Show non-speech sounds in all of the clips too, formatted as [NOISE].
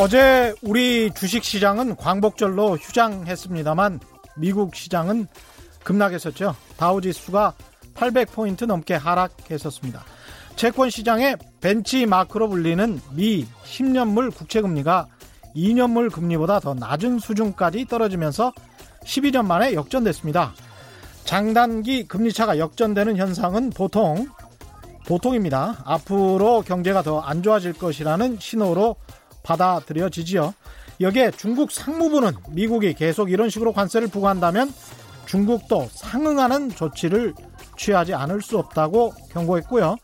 어제 우리 주식 시장은 광복절로 휴장했습니다만 미국 시장은 급락했었죠. 다우지수가 800포인트 넘게 하락했었습니다. 채권 시장의 벤치마크로 불리는 미 10년물 국채금리가 2년물 금리보다 더 낮은 수준까지 떨어지면서 12년 만에 역전됐습니다. 장단기 금리차가 역전되는 현상은 보통 보통입니다. 앞으로 경제가 더 안 좋아질 것이라는 신호로 받아들여지지요. 여기에 중국 상무부는 미국이 계속 이런 식으로 관세를 부과한다면 중국도 상응하는 조치를 취하지 않을 수 없다고 경고했고요.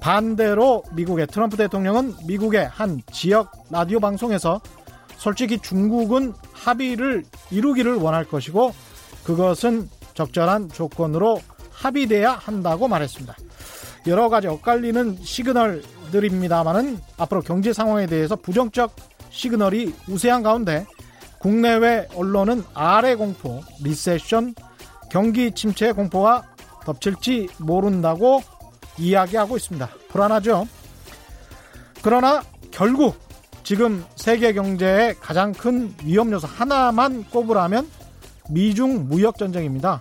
반대로 미국의 트럼프 대통령은 미국의 한 지역 라디오 방송에서 솔직히 중국은 합의를 이루기를 원할 것이고 그것은 적절한 조건으로 합의돼야 한다고 말했습니다. 여러 가지 엇갈리는 시그널 들입니다만은 앞으로 경제 상황에 대해서 부정적 시그널이 우세한 가운데 국내외 언론은 R의 공포, recession, 경기 침체 공포가 덮칠지 모른다고 이야기하고 있습니다. 불안하죠? 그러나 결국 지금 세계 경제의 가장 큰 위험 요소 하나만 꼽으라면 미중 무역 전쟁입니다.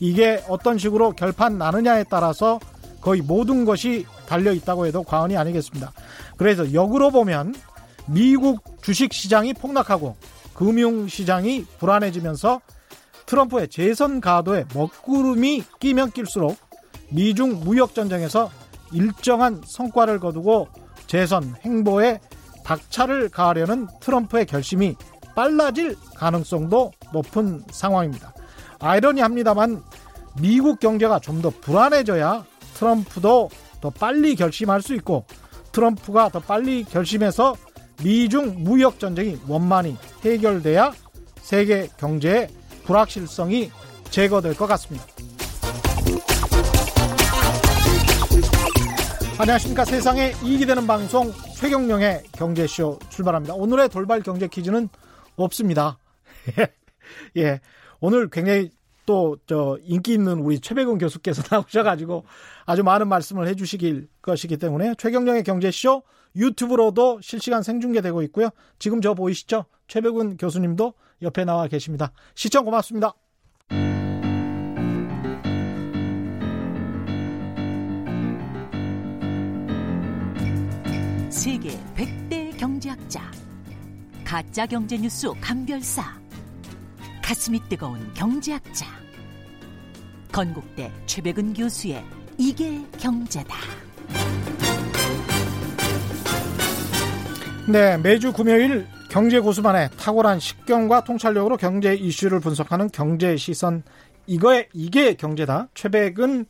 이게 어떤 식으로 결판 나느냐에 따라서 거의 모든 것이 달려 있다고 해도 과언이 아니겠습니다. 그래서 역으로 보면 미국 주식 시장이 폭락하고 금융 시장이 불안해지면서 트럼프의 재선 가도에 먹구름이 끼면 낄수록 미중 무역 전쟁에서 일정한 성과를 거두고 재선 행보에 박차를 가하려는 트럼프의 결심이 빨라질 가능성도 높은 상황입니다. 아이러니합니다만 미국 경제가 좀 더 불안해져야 트럼프도 더 빨리 결심할 수 있고 트럼프가 더 빨리 결심해서 미중 무역 전쟁이 원만히 해결돼야 세계 경제의 불확실성이 제거될 것 같습니다. 안녕하십니까. 세상에 이익이 되는 방송 최경령의 경제쇼 출발합니다. 오늘의 돌발 경제 퀴즈는 없습니다. [LAUGHS] 예. 오늘 굉장히 또 저 인기 있는 우리 최백운 교수께서 [LAUGHS] 나오셔가지고 아주 많은 말씀을 해주시길 것이기 때문에 최경령의 경제쇼 유튜브로도 실시간 생중계되고 있고요. 지금 저 보이시죠? 최백운 교수님도 옆에 나와 계십니다. 시청 고맙습니다. 세계 100대 경제학자 가짜 경제 뉴스 감별사 가슴이 뜨거운 경제학자 건국대 최백은 교수의 이게 경제다. 네, 매주 금요일 경제 고수만의 탁월한 식견과 통찰력으로 경제 이슈를 분석하는 경제 시선 이거에 이게 경제다. 최백은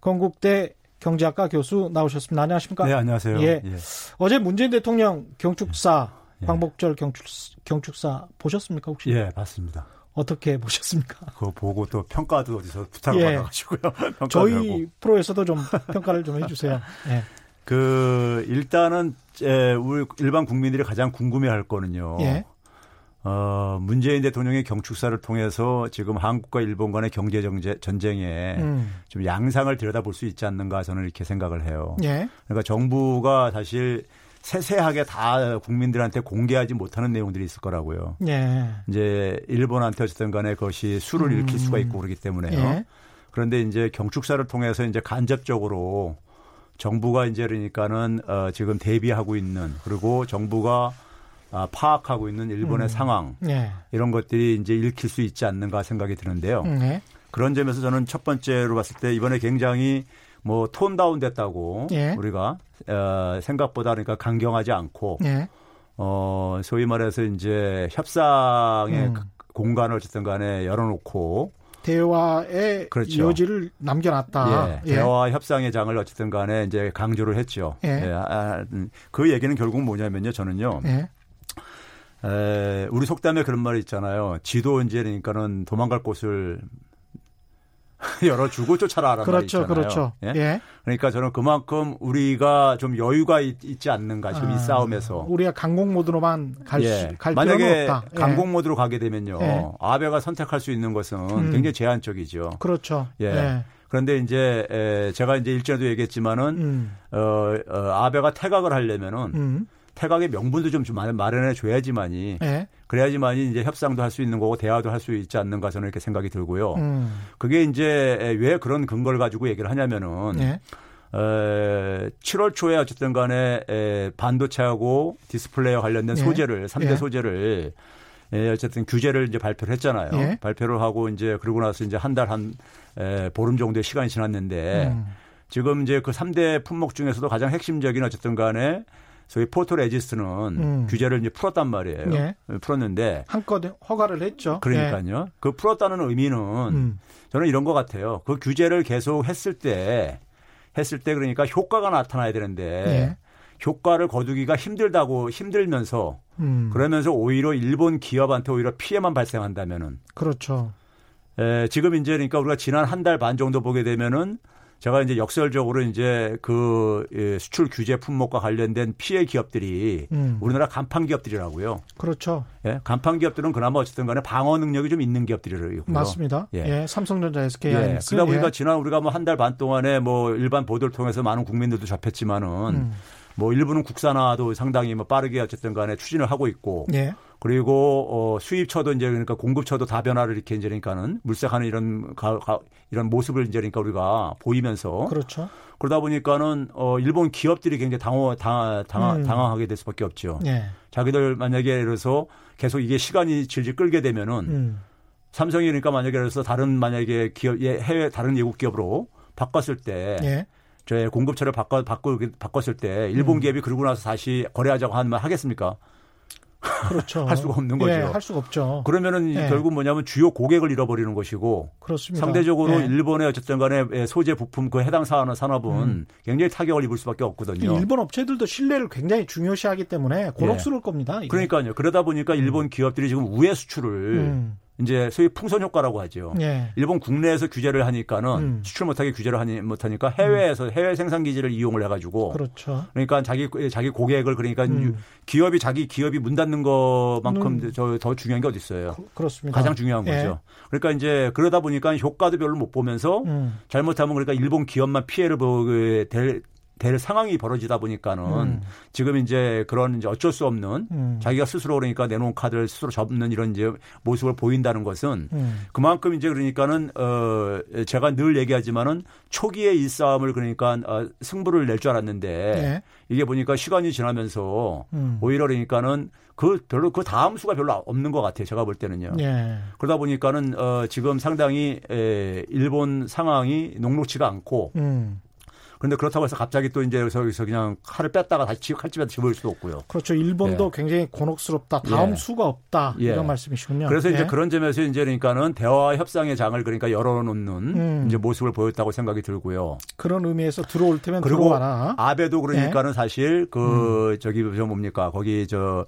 건국대 경제학과 교수 나오셨습니다. 안녕하십니까? 네, 안녕하세요. 예. 예. 어제 문재인 대통령 경축사 예. 광복절 경축 경축사 보셨습니까 혹시? 예, 봤습니다. 어떻게 보셨습니까? [LAUGHS] 그거 보고 또 평가도 어디서 부탁을 예. 받아가지고요. [LAUGHS] 저희 하고. 프로에서도 좀 평가를 좀 해주세요. [LAUGHS] 예. 그 일단은 에, 우리 일반 국민들이 가장 궁금해할 거는요. 예. 어, 문재인 대통령의 경축사를 통해서 지금 한국과 일본 간의 경제 전쟁에 음. 좀 양상을 들여다볼 수 있지 않는가 저는 이렇게 생각을 해요. 예. 그러니까 정부가 사실 세세하게 다 국민들한테 공개하지 못하는 내용들이 있을 거라고요. 예. 이제 일본한테 어쨌든 간에 그것이 수를 음. 일으킬 수가 있고 그렇기 때문에요. 예. 그런데 이제 경축사를 통해서 이제 간접적으로 정부가 이제 그러니까는 어 지금 대비하고 있는 그리고 정부가 아 파악하고 있는 일본의 음. 상황 예. 이런 것들이 이제 읽힐 수 있지 않는가 생각이 드는데요. 음, 예. 그런 점에서 저는 첫 번째로 봤을 때 이번에 굉장히 뭐 톤 다운 됐다고 예. 우리가 어 생각보다 그러니까 강경하지 않고 예. 어 소위 말해서 이제 협상의 음. 그 공간을 어쨌든 간에 열어놓고 대화의 그렇죠. 여지를 남겨놨다. 예, 대화 협상의 장을 어쨌든 간에 이제 강조를 했죠. 예. 아, 음, 그 얘기는 결국 뭐냐면요. 저는요. 예. 에, 우리 속담에 그런 말이 있잖아요. 지도 이제 그러니까는 도망갈 곳을 [LAUGHS] 열어주고 쫓아라라는 말이 그렇죠, 있잖아요. 그렇죠. 예? 예. 그러니까 저는 그만큼 우리가 좀 여유가 있, 지 않는가 지금 아, 이 싸움에서. 우리가 강공 모드로만 갈, 예. 수, 갈 만약에 없다. 예. 강공 모드로 가게 되면요. 예. 아베가 선택할 수 있는 것은 음. 굉장히 제한적이죠. 그렇죠. 예. 예. 그런데 이제 에, 제가 이제 일전에도 얘기했지만은 음. 어, 어, 아베가 태각을 하려면은 음. 태각의 명분도 좀 마련해 줘야지만이 예. 그래야지만이 이제 협상도 할 수 있는 거고 대화도 할 수 있지 않는가 저는 이렇게 생각이 들고요. 음. 그게 이제 왜 그런 근거를 가지고 얘기를 하냐면은 예. 에, 7월 초에 어쨌든 간에 에, 반도체하고 디스플레이와 관련된 예. 소재를 3대 예. 소재를 예, 어쨌든 규제를 이제 발표를 했잖아요. 예. 발표를 하고 이제 그러고 나서 이제 한 달한 에, 보름 정도의 시간이 지났는데 음. 지금 이제 그 3대 품목 중에서도 가장 핵심적인 어쨌든 간에 소위 photoresist는 음. 규제를 이제 풀었단 말이에요. 예. 풀었는데 한껏 허가를 했죠. 그러니까요. 예. 그 풀었다는 의미는 음. 저는 이런 것 같아요. 그 규제를 계속 했을 때 했을 때 그러니까 효과가 나타나야 되는데 예. 효과를 거두기가 힘들다고 힘들면서 음. 그러면서 오히려 일본 기업한테 오히려 피해만 발생한다면은 그렇죠. 에, 지금 이제 그러니까 우리가 지난 한 달 반 정도 보게 되면은 제가 이제 역설적으로 이제 그 예, 수출 규제 품목과 관련된 피해 기업들이 음. 우리나라 간판 기업들이라고요. 그렇죠. 예, 간판 기업들은 그나마 어쨌든 간에 방어 능력이 좀 있는 기업들이고요. 맞습니다. 예, 예 삼성전자, SK 예. 그러다 보니까 예. 지난 우리가 뭐 한 달 반 동안에 뭐 일반 보도를 통해서 많은 국민들도 접했지만은 음. 뭐 일부는 국산화도 상당히 뭐 빠르게 어쨌든 간에 추진을 하고 있고 예. 그리고 어 수입처도 이제 그러니까 공급처도 다변화를 이렇게 이제 그러니까는 물색하는 이런 가, 가, 이런 모습을 이제 그러니까 우리가 보이면서 그렇죠. 그러다 보니까는 어 일본 기업들이 굉장히 당황 당황, 당황 음. 당황하게 될 수밖에 없죠. 예. 자기들 만약에 예를 들어서 계속 이게 시간이 질질 끌게 되면은 음. 삼성이 그러니까 만약에 예를 들어서 다른 만약에 기업 예, 해외 다른 외국 기업으로 바꿨을 때 예. 저의 공급처를 바꿔 바꿔 바꿨을 때 일본 음. 기업이 그러고 나서 다시 거래하자고 하면 하겠습니까? 그렇죠. [LAUGHS] 할 수가 없는 거죠. 예, 할 수가 없죠. 그러면은 예. 결국 뭐냐면 주요 고객을 잃어버리는 것이고 그렇습니다. 상대적으로 예. 일본의 어쨌든 간에 예, 소재 부품 그 해당 사안의 산업은 음. 굉장히 타격을 입을 수밖에 없거든요. 일본 업체들도 신뢰를 굉장히 중요시하기 때문에 곤혹스러울 예. 겁니다. 이게. 그러니까요. 그러다 보니까 일본 음. 기업들이 지금 우회 수출을 음. 이제 소위 풍선 효과라고 하죠. 예. 일본 국내에서 규제를 하니까는 음. 수출 못하게 규제를 하니 못하니까 해외에서 음. 해외 생산 기지를 이용을 해가지고 그렇죠. 그러니까 자기 자기 고객을 그러니까 음. 기업이 자기 기업이 문 닫는 것만큼 음. 저더 중요한 게 어디 있어요? 그, 렇습니다 가장 중요한 예. 거죠. 그러니까 이제 그러다 보니까 효과도 별로 못 보면서 음. 잘못하면 그러니까 일본 기업만 피해를 보게 될 될 상황이 벌어지다 보니까는 음. 지금 이제 그런 이제 어쩔 수 없는 음. 자기가 스스로 그러니까 내놓은 카드를 스스로 접는 이런 이제 모습을 보인다는 것은 음. 그만큼 이제 그러니까는 어 제가 늘 얘기하지만은 초기에 이 싸움을 그러니까 어 승부를 낼 줄 알았는데 네. 이게 보니까 시간이 지나면서 음. 오히려 그러니까는 그 별로 그 다음 수가 별로 없는 것 같아요. 제가 볼 때는요. 네. 그러다 보니까는 어 지금 상당히 에 일본 상황이 녹록치가 않고 음. 그런데 그렇다고 해서 갑자기 또 이제 여기서 그냥 칼을 뺐다가 다시 칼집에 집어올 수도 없고요. 그렇죠. 일본도 예. 굉장히 곤혹스럽다. 다음 예. 수가 없다. 예. 이런 말씀이시군요. 그래서 이제 예. 그런 점에서 이제 그러니까는 대화 협상의 장을 그러니까 열어놓는 음. 이제 모습을 보였다고 생각이 들고요. 그런 의미에서 들어올 테면 그리고 들어와라. 아베도 그러니까는 예. 사실 그 음. 저기 저 뭡니까 거기 저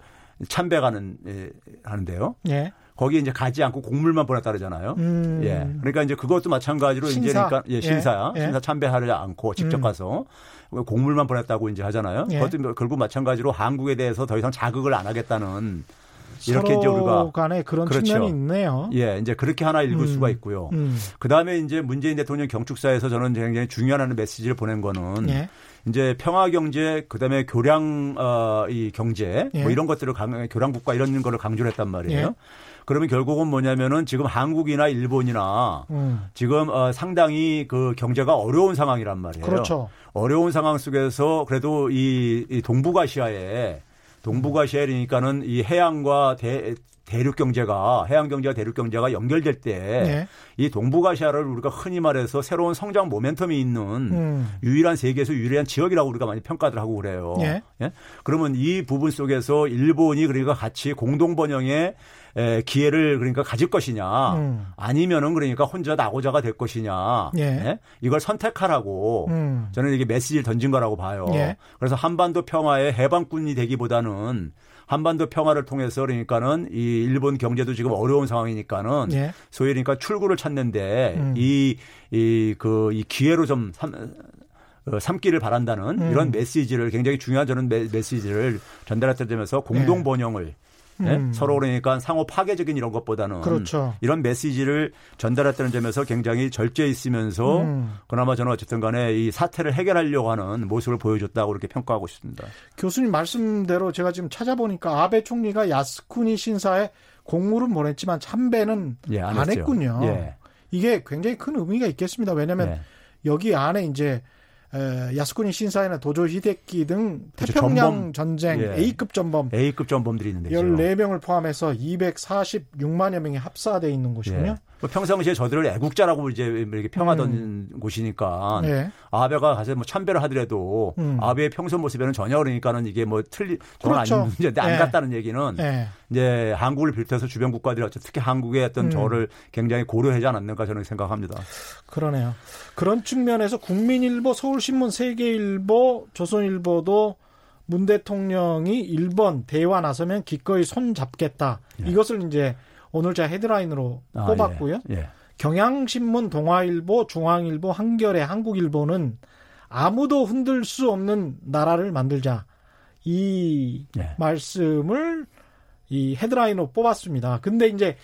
참배 가는 예, 하는데요. 예. 거기에 이제 가지 않고 곡물만 보냈다 그러잖아요. 음. 예. 그러니까 이제 그것도 마찬가지로 신사. 이제 그러니까 예, 신사, 예. 신사 참배하지 않고 직접 음. 가서 곡물만 보냈다고 이제 하잖아요. 예. 그것도 결국 마찬가지로 한국에 대해서 더 이상 자극을 안 하겠다는 이렇게 이제 우리가 간에 그런 그렇죠. 측면이 있네요. 예, 이제 그렇게 하나 읽을 음. 수가 있고요. 음. 그 다음에 이제 문재인 대통령 경축사에서 저는 굉장히 중요한 메시지를 보낸 거는 예. 이제 평화 경제 그 다음에 교량 어 이 경제 뭐 예. 뭐 이런 것들을 강, 교량 국가 이런 거를 강조를 했단 말이에요. 예. 그러면 결국은 뭐냐면은 지금 한국이나 일본이나 음. 지금 어, 상당히 그 경제가 어려운 상황이란 말이에요. 그렇죠. 어려운 상황 속에서 그래도 이, 이 동북아시아에 동북아시아니까는 이 해양과 대, 대륙 경제가 해양 경제와 대륙 경제가 연결될 때이 네. 동북아시아를 우리가 흔히 말해서 새로운 성장 모멘텀이 있는 음. 유일한 세계에서 유일한 지역이라고 우리가 많이 평가를 하고 그래요. 네. 예? 그러면 이 부분 속에서 일본이 그러니까 같이 공동 번영의 에, 기회를 그러니까 가질 것이냐 음. 아니면은 그러니까 혼자 나고자가 될 것이냐 예. 예? 이걸 선택하라고 음. 저는 이게 메시지를 던진 거라고 봐요. 예. 그래서 한반도 평화의 해방꾼이 되기보다는 한반도 평화를 통해서 그러니까는 이 일본 경제도 지금 어려운 상황이니까는 예. 소위 그러니까 출구를 찾는데 음. 이이 그 이 기회로 좀 삼, 어, 삼기를 바란다는 음. 이런 메시지를 굉장히 중요한 저는 메, 시지를 전달했다면서 공동 예. 번영을 예? 음. 서로 그러니까 상호 파괴적인 이런 것보다는 그렇죠. 이런 메시지를 전달했다는 점에서 굉장히 절제 있으면서 음. 그나마 저는 어쨌든 간에 이 사태를 해결하려고 하는 모습을 보여줬다고 그렇게 평가하고 싶습니다. 교수님 말씀대로 제가 지금 찾아보니까 아베 총리가 야스쿠니 신사에 공물은 보냈지만 참배는 예, 안, 안 했군요. 예. 이게 굉장히 큰 의미가 있겠습니다. 왜냐하면 예. 여기 안에 이제 야스쿠니 신사에는 도조 히데키 등 그렇죠. 태평양 전범, 전쟁 예. A급 전범 A급 전범들이 있는데 14명을 포함해서 246만여 명이 합사돼 있는 곳이군요. 예. 뭐 평상시에 저들을 애국자라고 이제 이렇게 평하던 음. 곳이니까 네. 아베가 가서 뭐 참배를 하더라도 음. 아베의 평소 모습에는 전혀 그러니까는 이게 뭐 틀리 저는 그렇죠. 아닌 문제인데 안 네. 갔다는 얘기는 네. 이제 한국을 비롯해서 주변 국가들이 특히 한국의 어떤 음. 저를 굉장히 고려하지 않았는가 저는 생각합니다. 그러네요. 그런 측면에서 국민일보, 서울신문, 세계일보, 조선일보도 문 대통령이 일본 대화 나서면 기꺼이 손 잡겠다. 네. 이것을 이제 오늘 자 헤드라인으로 아, 뽑았고요. 예. 예. 경향신문, 동아일보, 중앙일보, 한겨레, 한국일보는 아무도 흔들 수 없는 나라를 만들자. 이 예. 말씀을 이 헤드라인으로 뽑았습니다. 근데 이제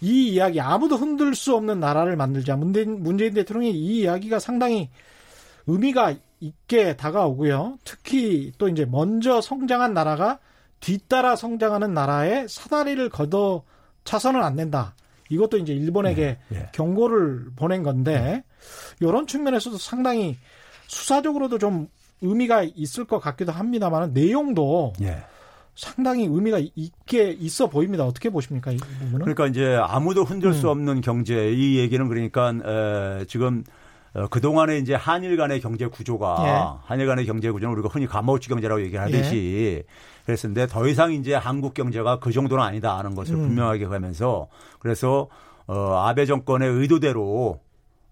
이 이야기 아무도 흔들 수 없는 나라를 만들자. 문재인, 문재인 대통령이 이 이야기가 상당히 의미가 있게 다가오고요. 특히 또 이제 먼저 성장한 나라가 뒤따라 성장하는 나라에 사다리를 걷어 차선은 안 된다. 이것도 이제 일본에게 네, 네. 경고를 보낸 건데 이런 측면에서도 상당히 수사적으로도 좀 의미가 있을 것 같기도 합니다만 내용도 네. 상당히 의미가 있게 있어 보입니다. 어떻게 보십니까 이 부분은? 그러니까 이제 아무도 흔들 수 음. 없는 경제 이 얘기는 그러니까 에, 지금 어, 그동안에 이제 한일 간의 경제 구조가 예. 한일 간의 경제 구조는 우리가 흔히 가마우치 경제라고 얘기하듯이 예. 그랬었는데 더 이상 이제 한국 경제가 그 정도는 아니다 하는 것을 음. 분명하게 하면서 그래서 어 아베 정권의 의도대로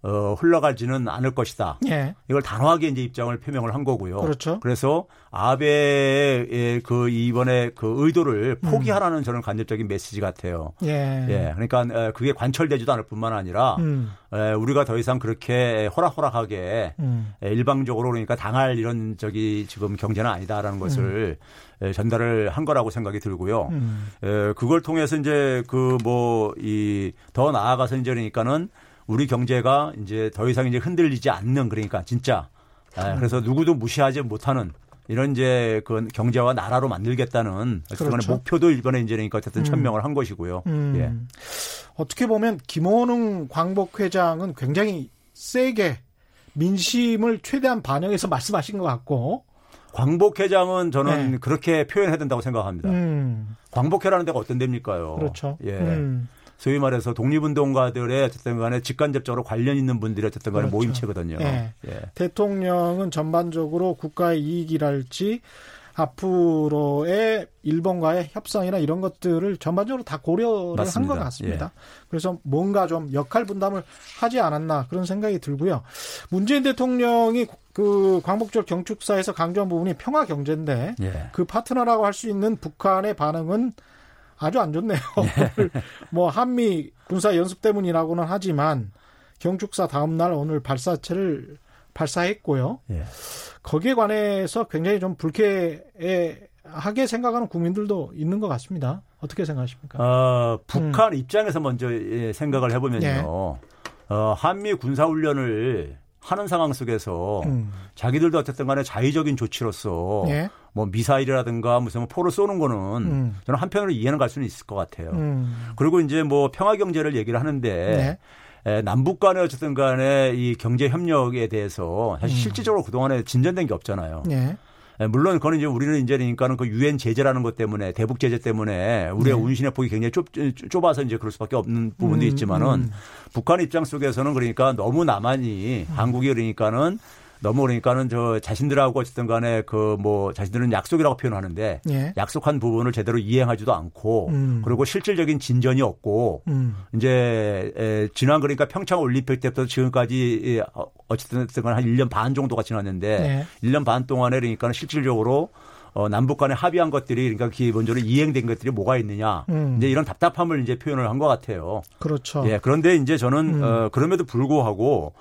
어, 흘러가지는 않을 것이다. 예. 이걸 단호하게 이제 입장을 표명을 한 거고요. 그렇죠. 그래서 아베의 그 이번에 그 의도를 음. 포기하라는 음. 저는 간접적인 메시지 같아요. 예. 예. 그러니까 그게 관철되지도 않을 뿐만 아니라 음. 우리가 더 이상 그렇게 호락호락하게 음. 일방적으로 그러니까 당할 이런 저기 지금 경제는 아니다라는 것을 음. 전달을 한 거라고 생각이 들고요. 음. 그걸 통해서 이제 그 뭐 이 더 나아가서 이제 그러니까는 우리 경제가 이제 더 이상 이제 흔들리지 않는 그러니까 진짜 아, 그래서 누구도 무시하지 못하는 이런 이제 그 경제와 나라로 만들겠다는 그렇죠. 목표도 이번에 이제 그러니까 어쨌든 음. 천명을 한 것이고요. 음. 예. 어떻게 보면 김원웅 광복 회장은 굉장히 세게 민심을 최대한 반영해서 말씀하신 것 같고 광복회장은 저는 네. 그렇게 표현해야 된다고 생각합니다. 음. 광복회라는 데가 어떤 데입니까요? 그렇죠. 예. 음. 소위 말해서 독립운동가들의 어쨌든 간에 직간접적으로 관련 있는 분들이 어쨌든 간에 그렇죠. 모임체거든요. 예. 예. 대통령은 전반적으로 국가의 이익이랄지 앞으로의 일본과의 협상이나 이런 것들을 전반적으로 다 고려를 한 것 같습니다. 예. 그래서 뭔가 좀 역할 분담을 하지 않았나 그런 생각이 들고요. 문재인 대통령이 그 광복절 경축사에서 강조한 부분이 평화 경제인데 예. 그 파트너라고 할 수 있는 북한의 반응은 아주 안 좋네요. [LAUGHS] 네. 뭐 한미 군사 연습 때문이라고는 하지만 경축사 다음 날 오늘 발사체를 발사했고요. 예. 거기에 관해서 굉장히 좀 불쾌하게 생각하는 국민들도 있는 것 같습니다. 어떻게 생각하십니까? 어, 북한 음. 입장에서 먼저 예, 생각을 해보면요. 예. 어, 한미 군사 훈련을 하는 상황 속에서 음. 자기들도 어쨌든 간에 자의적인 조치로서 예. 뭐 미사일이라든가 무슨 뭐 포를 쏘는 거는 음. 저는 한편으로 이해는 갈 수는 있을 것 같아요. 음. 그리고 이제 뭐 평화 경제를 얘기를 하는데 네. 남북 간의 어쨌든 간에 이 경제 협력에 대해서 사실 음. 실질적으로 그동안에 진전된 게 없잖아요. 네. 예, 물론 그건 이제 우리는 이제 그러니까는 그 유엔 제재라는 것 때문에 대북 제재 때문에 우리의 네. 운신의 폭이 굉장히 좁, 좁아서 이제 그럴 수밖에 없는 부분도 음, 있지만은 음. 북한 입장 속에서는 그러니까 너무 남한이 음. 한국이 그러니까는 너무 그러니까는 저 자신들하고 어쨌든 간에 그 뭐 자신들은 약속이라고 표현하는데 예. 약속한 부분을 제대로 이행하지도 않고 음. 그리고 실질적인 진전이 없고 음. 이제 에, 지난 그러니까 평창 올림픽 때부터 지금까지 어, 어쨌든 한 1년 반 정도가 지났는데 예. 1년 반 동안에 그러니까 실질적으로 어, 남북 간에 합의한 것들이 그러니까 기본적으로 이행된 것들이 뭐가 있느냐. 음. 이제 이런 답답함을 이제 표현을 한 것 같아요. 그렇죠. 예. 그런데 이제 저는 음. 어, 그럼에도 불구하고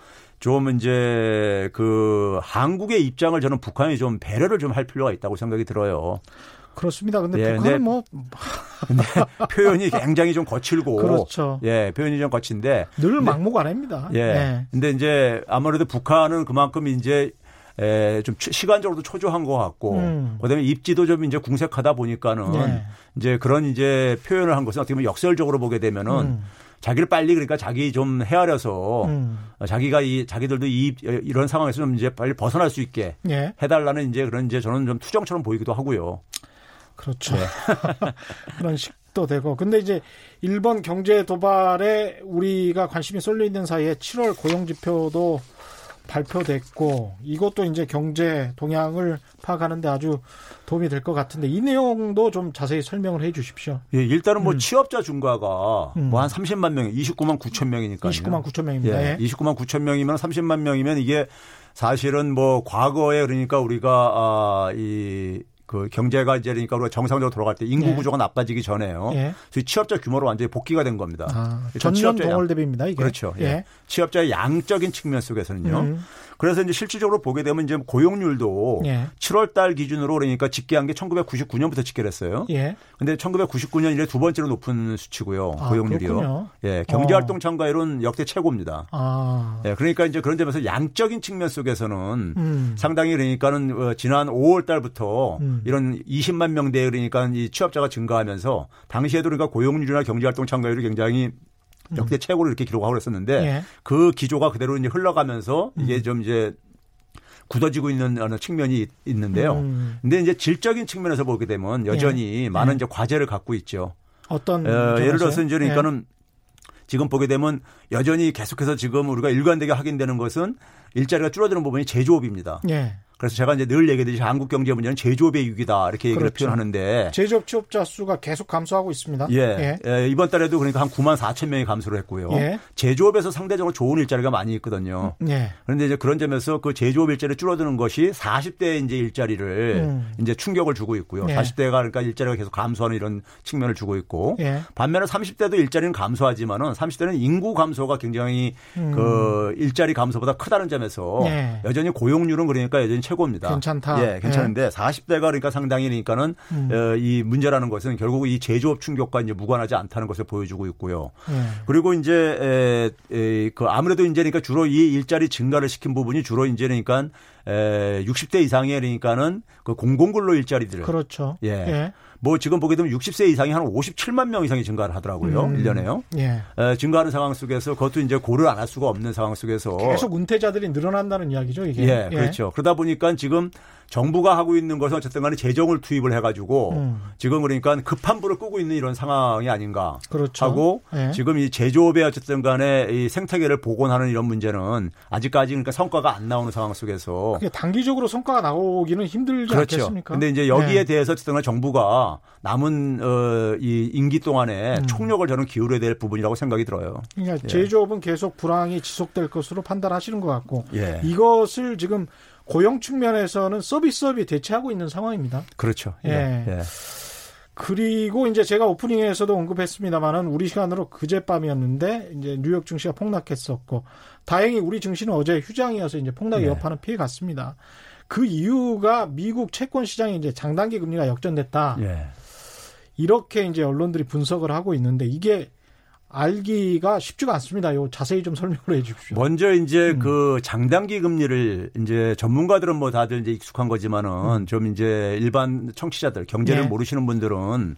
좀 이제 그 한국의 입장을 저는 북한이 좀 배려를 좀 할 필요가 있다고 생각이 들어요. 그렇습니다. 근데 예, 북한은 뭐 근데 [LAUGHS] 표현이 굉장히 좀 거칠고 그렇죠. 예, 표현이 좀 거친데 늘 막목 아닙니다. 예. 네. 근데 이제 아무래도 북한은 그만큼 이제 에, 좀 시간적으로도 초조한 것 같고, 음. 그다음에 입지도 좀 이제 궁색하다 보니까는 네. 이제 그런 이제 표현을 한 것은 어떻게 보면 역설적으로 보게 되면은 음. 자기를 빨리 그러니까 자기 좀 헤아려서 음. 자기가 이 자기들도 이 이런 상황에서 좀 이제 빨리 벗어날 수 있게 예. 해달라는 이제 그런 이제 저는 좀 투정처럼 보이기도 하고요. 그렇죠. 네. [LAUGHS] 그런 식도 되고. 근데 이제 일본 경제 도발에 우리가 관심이 쏠려 있는 사이에 7월 고용 지표도 발표됐고 이것도 이제 경제 동향을 파악하는데 아주 도움이 될 것 같은데 이 내용도 좀 자세히 설명을 해 주십시오. 예, 일단은 뭐 음. 취업자 중과가 음. 뭐한 30만 명, 29만 9천 명이니까. 29만 9천 명입니다. 예, 29만 9천 명이면 30만 명이면 이게 사실은 뭐 과거에 그러니까 우리가 아, 이 그 경제가 이제 그러니까 우리가 정상적으로 돌아갈 때 인구 예. 구조가 나빠지기 전에요. 예. 취업자 규모로 완전히 복귀가 된 겁니다. 아, 전년 동월 대비입니다. 이게. 그렇죠. 예. 예. 취업자의 양적인 측면 속에서는요. 음. 그래서 이제 실질적으로 보게 되면 이제 고용률도 예. 7월 달 기준으로 그러니까 집계한 게 1999년부터 집계를 했어요. 예. 근데 1999년 이래 두 번째로 높은 수치고요. 아, 고용률이요. 그렇군요. 예. 경제 활동 어. 참가율은 역대 최고입니다. 아. 예. 그러니까 이제 그런 점에서 양적인 측면 속에서는 음. 상당히 그러니까는 어, 지난 5월 달부터 음. 이런 20만 명대 그러니까 이 취업자가 증가하면서 당시에도 그러니까 고용률이나 경제 활동 참가율이 굉장히 음. 역대 최고를 이렇게 기록하고 그랬었는데 예. 그 기조가 그대로 이제 흘러가면서 이게 음. 좀 이제 굳어지고 있는 어느 측면이 있는데요. 음. 근데 이제 질적인 측면에서 보게 되면 여전히 예. 많은 예. 이제 과제를 갖고 있죠. 어떤 어, 예를 들어서 이제 그러니까는 예. 지금 보게 되면 여전히 계속해서 지금 우리가 일관되게 확인되는 것은 일자리가 줄어드는 부분이 제조업입니다. 예. 그래서 제가 이제 늘 얘기했듯이 한국 경제 문제는 제조업의 위기다 이렇게 얘기를 그렇죠. 표현하는데 제조업 취업자 수가 계속 감소하고 있습니다. 예. 예. 예. 이번 달에도 그러니까 한 9만 4천 명이 감소를 했고요. 예. 제조업에서 상대적으로 좋은 일자리가 많이 있거든요. 예. 그런데 이제 그런 점에서 그 제조업 일자리 줄어드는 것이 40대 이제 일자리를 음. 이제 충격을 주고 있고요. 예. 40대가 그러니까 일자리가 계속 감소하는 이런 측면을 주고 있고 예. 반면에 30대도 일자리는 감소하지만은 30대는 인구 감소가 굉장히 음. 그 일자리 감소보다 크다는 점에서 예. 여전히 고용률은 그러니까 여전히 최 고입니다. 괜찮다. 예, 괜찮은데 예. 40대가 그러니까 상당히 그러니까는 음. 어, 이 문제라는 것은 결국 이 제조업 충격과 이제 무관하지 않다는 것을 보여주고 있고요. 예. 그리고 이제 에, 에, 그 아무래도 이제 그러니까 주로 이 일자리 증가를 시킨 부분이 주로 이제 그러니까 에, 60대 이상의 그러니까는 그 공공근로 일자리들. 그렇죠. 예. 예. 뭐 지금 보게 되면 60세 이상이 한 57만 명 이상이 증가를 하더라고요. 음. 1년에요. 예. 에, 증가하는 상황 속에서 그것도 이제 고려를 안 할 수가 없는 상황 속에서 계속 은퇴자들이 늘어난다는 이야기죠, 이게. 예, 예. 그렇죠. 그러다 보니까 지금 정부가 하고 있는 것은 어쨌든 간에 재정을 투입을 해가지고 음. 지금 그러니까 급한 불을 끄고 있는 이런 상황이 아닌가 그렇죠. 하고 네. 지금 이 제조업의 어쨌든 간에 이 생태계를 복원하는 이런 문제는 아직까지 그러니까 성과가 안 나오는 상황 속에서 단기적으로 성과가 나오기는 힘들지 그렇죠. 않겠습니까? 근데 이제 여기에 네. 대해서 어쨌든 간에 정부가 남은 어, 이 임기 동안에 음. 총력을 저는 기울여야 될 부분이라고 생각이 들어요. 그러니까 예. 제조업은 계속 불황이 지속될 것으로 판단하시는 것 같고 예. 이것을 지금 고용 측면에서는 서비스업이 대체하고 있는 상황입니다. 그렇죠. 예. 예. 그리고 이제 제가 오프닝에서도 언급했습니다만은 우리 시간으로 그제밤이었는데 이제 뉴욕 증시가 폭락했었고 다행히 우리 증시는 어제 휴장이어서 이제 폭락의 네. 여파는 피해 갔습니다. 그 이유가 미국 채권 시장이 이제 장단기 금리가 역전됐다. 예. 이렇게 이제 언론들이 분석을 하고 있는데 이게 알기가 쉽지가 않습니다. 요 자세히 좀 설명을 해 주십시오. 먼저 이제 음. 그 장단기 금리를 이제 전문가들은 뭐 다들 이제 익숙한 거지만은 음. 좀 이제 일반 청취자들 경제를 네. 모르시는 분들은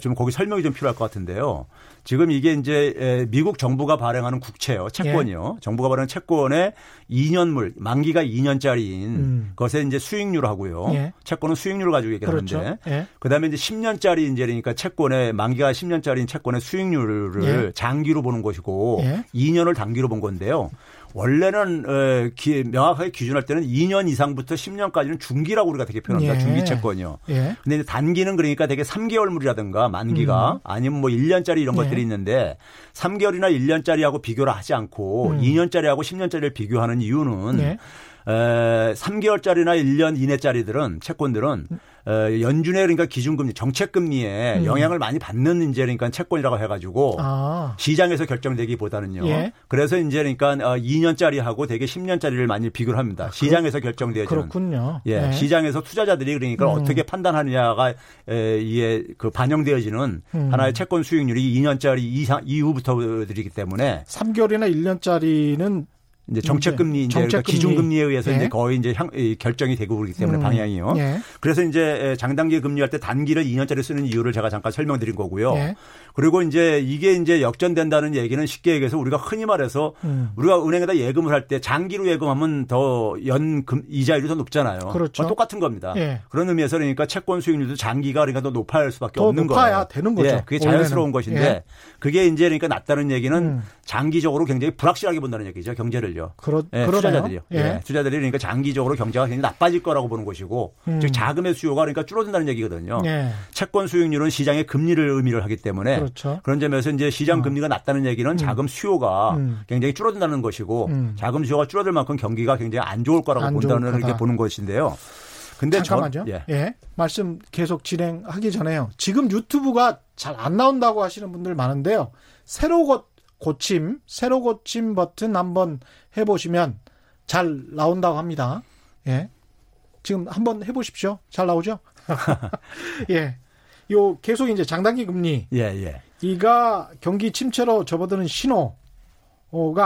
좀 거기 설명이 좀 필요할 것 같은데요. 지금 이게 이제 미국 정부가 발행하는 국채요, 채권이요. 예. 정부가 발행한 채권의 2년물 만기가 2년짜리인 음. 것에 이제 수익률 하고요. 예. 채권은 수익률을 가지고 얘기를 그렇죠. 예. 그다음에 이제 10년짜리 이제 그러니까 채권의 만기가 10년짜리인 채권의 수익률을 예. 장기로 보는 것이고 2년을 예. 단기로 본 건데요. 원래는 어, 기, 명확하게 기준할 때는 2년 이상부터 10년까지는 중기라고 우리가 되게 표현합니다. 예. 중기 채권이요. 예. 근데 단기는 그러니까 되게 3개월물이라든가 만기가 음. 아니면 뭐 1년짜리 이런 예. 것들이 있는데 3개월이나 1년짜리하고 비교를 하지 않고 음. 2년짜리하고 10년짜리를 비교하는 이유는 예. 에, 3개월짜리나 1년 이내짜리들은 채권들은 어, 연준의 그러니까 기준금리 정책금리에 음. 영향을 많이 받는 이제 그러니까 채권이라고 해가지고 아. 시장에서 결정되기보다는요. 예. 그래서 이제 그러니까 2년짜리하고 어, 되게 10년짜리를 많이 비교를 합니다. 아, 시장에서 결정되어지는. 그렇군요. 예, 네. 시장에서 투자자들이 그러니까 음. 어떻게 판단하느냐가 에, 이에 그 반영되어지는 음. 하나의 채권 수익률이 2년짜리 이상 이후부터들이기 때문에 3개월이나 1년짜리는 이제 정책금리 이제 그러니까 기준금리에 의해서 예. 이제 거의 이제 향, 결정이 되고 그렇기 때문에 음. 방향이요. 예. 그래서 이제 장단기 금리할 때 단기를 2년짜리 쓰는 이유를 제가 잠깐 설명드린 거고요. 예. 그리고 이제 이게 이제 역전된다는 얘기는 쉽게 얘기해서 우리가 흔히 말해서 음. 우리가 은행에다 예금을 할 때 장기로 예금하면 더 연금 이자율이 더 높잖아요. 그렇죠. 똑같은 겁니다. 예. 그런 의미에서 그러니까 채권 수익률도 장기가 그러니까 더 높아야 할 수밖에 더 없는 거예요. 높아야 되는 거죠. 예. 그게 자연스러운 원래는. 것인데 예. 그게 이제 그러니까 낮다는 얘기는 음. 장기적으로 굉장히 불확실하게 본다는 얘기죠. 경제를 요. 그렇, 예, 투자자들이요. 예. 예. 투자자들이 그러니까 장기적으로 경제가 굉장히 나빠질 거라고 보는 것이고 음. 즉 자금의 수요가 그러니까 줄어든다는 얘기거든요. 예. 채권 수익률은 시장의 금리를 의미를 하기 때문에 그렇죠. 그런 점에서 이제 시장 어. 금리가 낮다는 얘기는 음. 자금 수요가 음. 굉장히 줄어든다는 것이고 음. 자금 수요가 줄어들 만큼 경기가 굉장히 안 좋을 거라고 안 본다는 이렇게 보는 것인데요. 근데 잠깐만요. 전, 예. 예. 말씀 계속 진행하기 전에요. 지금 유튜브가 잘 안 나온다고 하시는 분들 많은데요. 새로 고, 고침, 새로 고침 버튼 한번 해보시면 잘 나온다고 합니다. 예. 지금 한번 해보십시오. 잘 나오죠? [LAUGHS] 예. 요 계속 이제 장단기 금리. 예, 예. 이가 경기 침체로 접어드는 신호가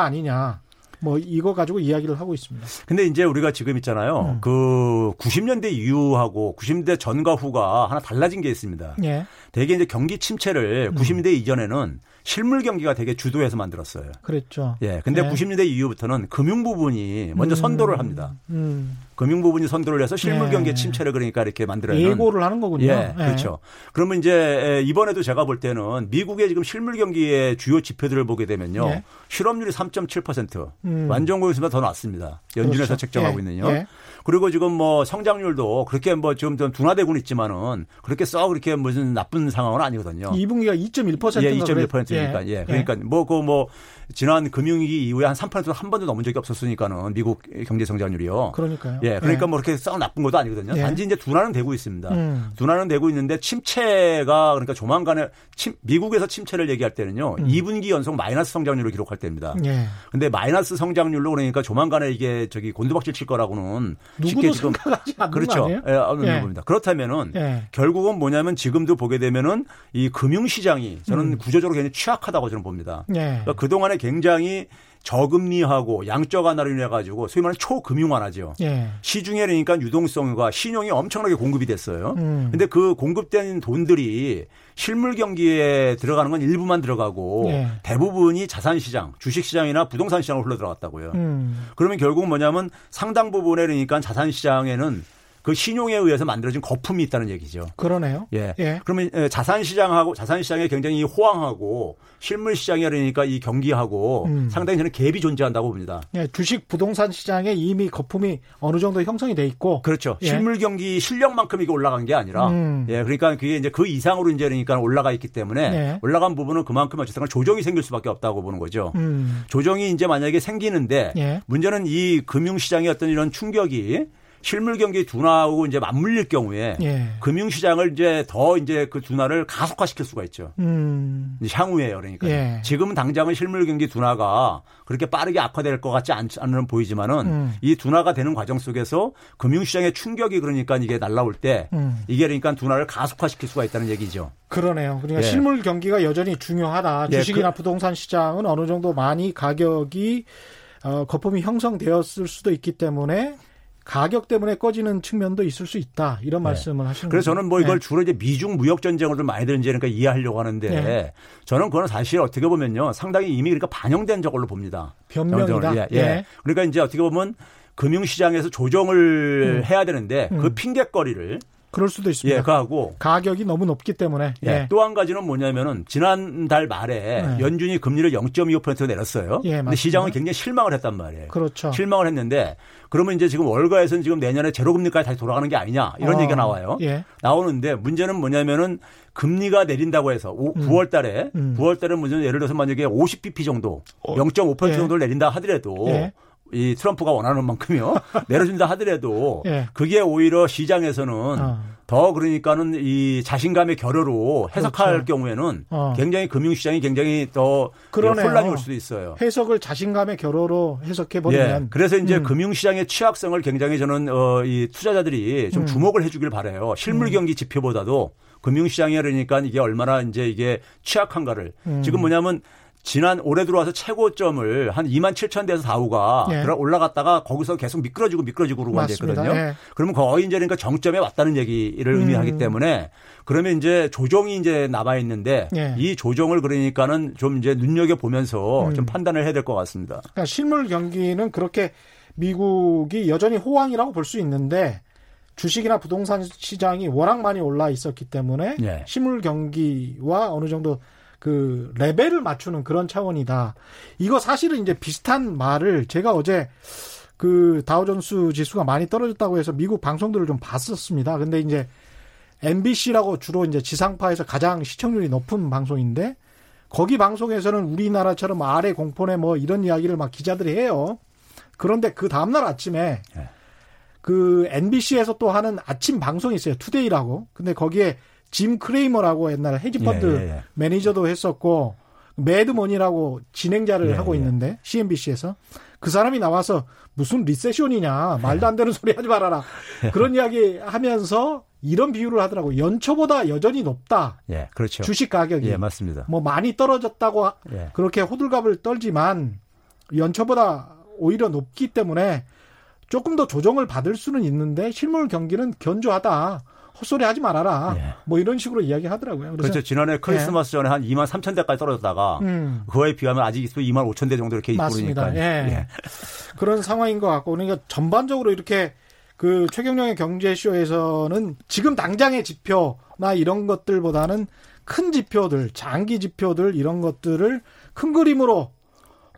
아니냐. 뭐 이거 가지고 이야기를 하고 있습니다. 근데 이제 우리가 지금 있잖아요. 음. 그 90년대 이후하고 90년대 전과 후가 하나 달라진 게 있습니다. 예. 대개 이제 경기 침체를 음. 90년대 이전에는 실물 경기가 되게 주도해서 만들었어요. 그랬죠. 예. 근데 네. 90년대 이후부터는 금융 부분이 먼저 음. 선도를 합니다. 음. 금융 부분이 선도를 해서 실물 경기 예. 침체를 그러니까 이렇게 만들어야 예고를 하는 거군요. 예, 예. 그렇죠. 그러면 이제 이번에도 제가 볼 때는 미국의 지금 실물 경기의 주요 지표들을 보게 되면요. 예. 실업률이 3.7% 음. 완전 고용수보다 더 낮습니다. 연준에서 그렇죠. 책정하고 예. 있는요. 예. 그리고 지금 뭐 성장률도 그렇게 뭐 지금 좀 둔화되고는 있지만은 그렇게 썩 그렇게 무슨 나쁜 상황은 아니거든요. 2분기가 2.1%인가 예, 2.1%니까 예. 예. 그러니까 뭐 그뭐 뭐 지난 금융위기 이후에 한 3%도 한 번도 넘은 적이 없었으니까는 미국 경제 성장률이요. 그러니까요. 예. 그러니까 예. 뭐 그렇게 썩 나쁜 것도 아니거든요. 예. 단지 이제 둔화는 되고 있습니다. 음. 둔화는 되고 있는데 침체가 그러니까 조만간에 침, 미국에서 침체를 얘기할 때는요. 음. 2분기 연속 마이너스 성장률을 기록할 때입니다. 예. 근데 마이너스 성장률로 그러니까 조만간에 이게 저기 곤두박질 칠 거라고는 쉽게 지금 그렇죠. 예, 없는 겁니다. 그렇다면은 예. 결국은 뭐냐면 지금도 보게 되면은 이 금융 시장이 저는 음. 구조적으로 굉장히 취약하다고 저는 봅니다. 예. 그러니까 그동안 에 굉장히 저금리하고 양적 완화로 인해 가지고 소위 말하는 초금융 완화죠. 예. 시중에 그러니까 유동성과 신용이 엄청나게 공급이 됐어요. 음. 근데 그 공급된 돈들이 실물 경기에 들어가는 건 일부만 들어가고 예. 대부분이 자산 시장, 주식 시장이나 부동산 시장으로 흘러 들어갔다고요. 음. 그러면 결국 뭐냐면 상당 부분에 그러니까 자산 시장에는 그 신용에 의해서 만들어진 거품이 있다는 얘기죠. 그러네요. 예. 예. 그러면 자산 시장하고 자산 시장에 굉장히 호황하고 실물 시장이 그러니까 이 경기하고 음. 상당히 저는 갭이 존재한다고 봅니다. 예. 주식 부동산 시장에 이미 거품이 어느 정도 형성이 돼 있고 그렇죠. 예. 실물 경기 실력만큼 이게 올라간 게 아니라 음. 예. 그러니까 그게 이제 그 이상으로 이제 그러니까 올라가 있기 때문에 예. 올라간 부분은 그만큼 어쨌든 조정이 생길 수밖에 없다고 보는 거죠. 음. 조정이 이제 만약에 생기는데 예. 문제는 이 금융 시장의 어떤 이런 충격이 실물 경기 둔화하고 이제 맞물릴 경우에 예. 금융 시장을 이제 더 이제 그 둔화를 가속화시킬 수가 있죠. 음. 향후에요. 그러니까 예. 지금 당장은 실물 경기 둔화가 그렇게 빠르게 악화될 것 같지 않는 보이지만은 음. 이 둔화가 되는 과정 속에서 금융 시장의 충격이 그러니까 이게 날라올 때 음. 이게 그러니까 둔화를 가속화시킬 수가 있다는 얘기죠. 그러네요. 그러니까 예. 실물 경기가 여전히 중요하다. 예, 주식이나 그, 부동산 시장은 어느 정도 많이 가격이 어, 거품이 형성되었을 수도 있기 때문에 가격 때문에 꺼지는 측면도 있을 수 있다 이런 네. 말씀을 하시는 그래서 거죠. 저는 뭐 이걸 네. 주로 이제 미중 무역 전쟁을 좀 많이 되는지 그러니까 이해하려고 하는데 네. 저는 그거는 사실 어떻게 보면요 상당히 이미 그러니까 반영된 저걸로 봅니다. 변명이다. 예, 예. 예. 그러니까 이제 어떻게 보면 금융시장에서 조정을 음. 해야 되는데 그 음. 그 핑계거리를 그럴 수도 있습니다. 예, 그하고 가격이 너무 높기 때문에. 예. 예. 또한 가지는 뭐냐면은 지난달 말에 네. 연준이 금리를 0.25% 내렸어요. 예, 근데 시장은 굉장히 실망을 했단 말이에요. 그렇죠. 실망을 했는데 그러면 이제 지금 월가에서는 지금 내년에 제로 금리까지 다시 돌아가는 게 아니냐 이런 어, 얘기가 나와요. 예. 나오는데 문제는 뭐냐면은 금리가 내린다고 해서 오, 음. 9월 달에 음. 9월 달에 문제는 예를 들어서 만약에 50bp 정도 0.5% 어. 예. 정도를 내린다 하더라도 예. 이 트럼프가 원하는 만큼요 [LAUGHS] 내려준다 하더라도 예. 그게 오히려 시장에서는 어. 더 그러니까는 이 자신감의 결여로 해석할 그렇죠. 경우에는 어. 굉장히 금융시장이 굉장히 더 그러네요. 혼란이 올 수도 있어요. 해석을 자신감의 결여로 해석해 버리면. 예. 그래서 이제 음. 금융시장의 취약성을 굉장히 저는 어, 이 투자자들이 좀 음. 주목을 해주길 바래요. 실물 음. 경기 지표보다도 금융시장이 그러니까 이게 얼마나 이제 이게 취약한가를 음. 지금 뭐냐면 지난 올해 들어와서 최고점을 한 2만 7천 대에서 4호가 예. 올라갔다가 거기서 계속 미끄러지고 미끄러지고 그러고 앉아있거든요. 예. 그러면 거의 이제 그러니까 정점에 왔다는 얘기를 음. 의미하기 때문에 그러면 이제 조정이 이제 남아 있는데 예. 이 조정을 그러니까는 좀 이제 눈여겨 보면서 음. 좀 판단을 해야 될 것 같습니다. 그러니까 실물 경기는 그렇게 미국이 여전히 호황이라고 볼 수 있는데 주식이나 부동산 시장이 워낙 많이 올라 있었기 때문에 예. 실물 경기와 어느 정도 그 레벨을 맞추는 그런 차원이다. 이거 사실은 이제 비슷한 말을 제가 어제 그 다우존스 지수가 많이 떨어졌다고 해서 미국 방송들을 좀 봤었습니다. 근데 이제 MBC라고 주로 이제 지상파에서 가장 시청률이 높은 방송인데 거기 방송에서는 우리나라처럼 R의 공포네 뭐 이런 이야기를 막 기자들이 해요. 그런데 그 다음날 아침에 네. 그 MBC에서 또 하는 아침 방송이 있어요. Today라고. 근데 거기에 짐 크레이머라고 옛날에 헤지펀드 예, 예, 예. 매니저도 했었고 Mad Money라고 진행자를 예, 하고 예. 있는데 CNBC에서 그 사람이 나와서 무슨 recession이냐 말도 안 되는 소리 하지 말아라 그런 이야기 하면서 이런 비유를 하더라고 연초보다 여전히 높다. 예, 그렇죠. 주식 가격이 예, 맞습니다. 뭐 많이 떨어졌다고 예. 그렇게 호들갑을 떨지만 연초보다 오히려 높기 때문에 조금 더 조정을 받을 수는 있는데 실물 경기는 견조하다. 헛소리 하지 말아라. 예. 뭐 이런 식으로 이야기 하더라고요. 그래서 그렇죠. 지난해 크리스마스 예. 전에 한 2만 3천 대까지 떨어졌다가 음. 그거에 비하면 아직 또 2만 5천 대 정도 이렇게 있고 그러니까. 예. 예. 그런 상황인 것 같고 그러니까 전반적으로 이렇게 그 최경영의 경제쇼에서는 지금 당장의 지표나 이런 것들보다는 큰 지표들, 장기 지표들 이런 것들을 큰 그림으로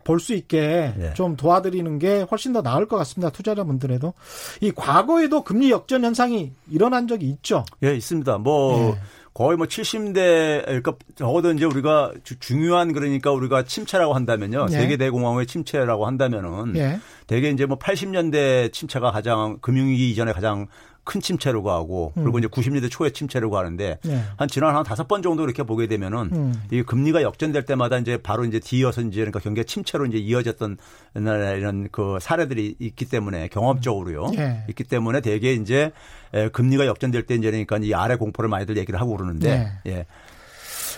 볼 수 있게 예. 좀 도와드리는 게 훨씬 더 나을 것 같습니다. 투자자분들에도. 이 과거에도 금리 역전 현상이 일어난 적이 있죠. 예, 있습니다. 뭐 예. 거의 뭐 70대 그러니까 적어도 이제 우리가 중요한 그러니까 우리가 침체라고 한다면요. 예. 세계 대공황의 침체라고 한다면은 예. 대개 이제 뭐 80년대 침체가 가장 금융위기 이전에 가장 큰 침체로 가고 그리고 음. 이제 90년대 초에 침체로 가는데 네. 한 지난 한 다섯 번 정도 이렇게 보게 되면은 음. 이 금리가 역전될 때마다 이제 바로 이제 뒤이어서 이제 그러니까 경기가 침체로 이제 이어졌던 옛날에 이런 그 사례들이 있기 때문에 경험적으로요. 네. 있기 때문에 대개 이제 금리가 역전될 때 이제 그러니까 이 아래 공포를 많이들 얘기를 하고 그러는데 네. 예.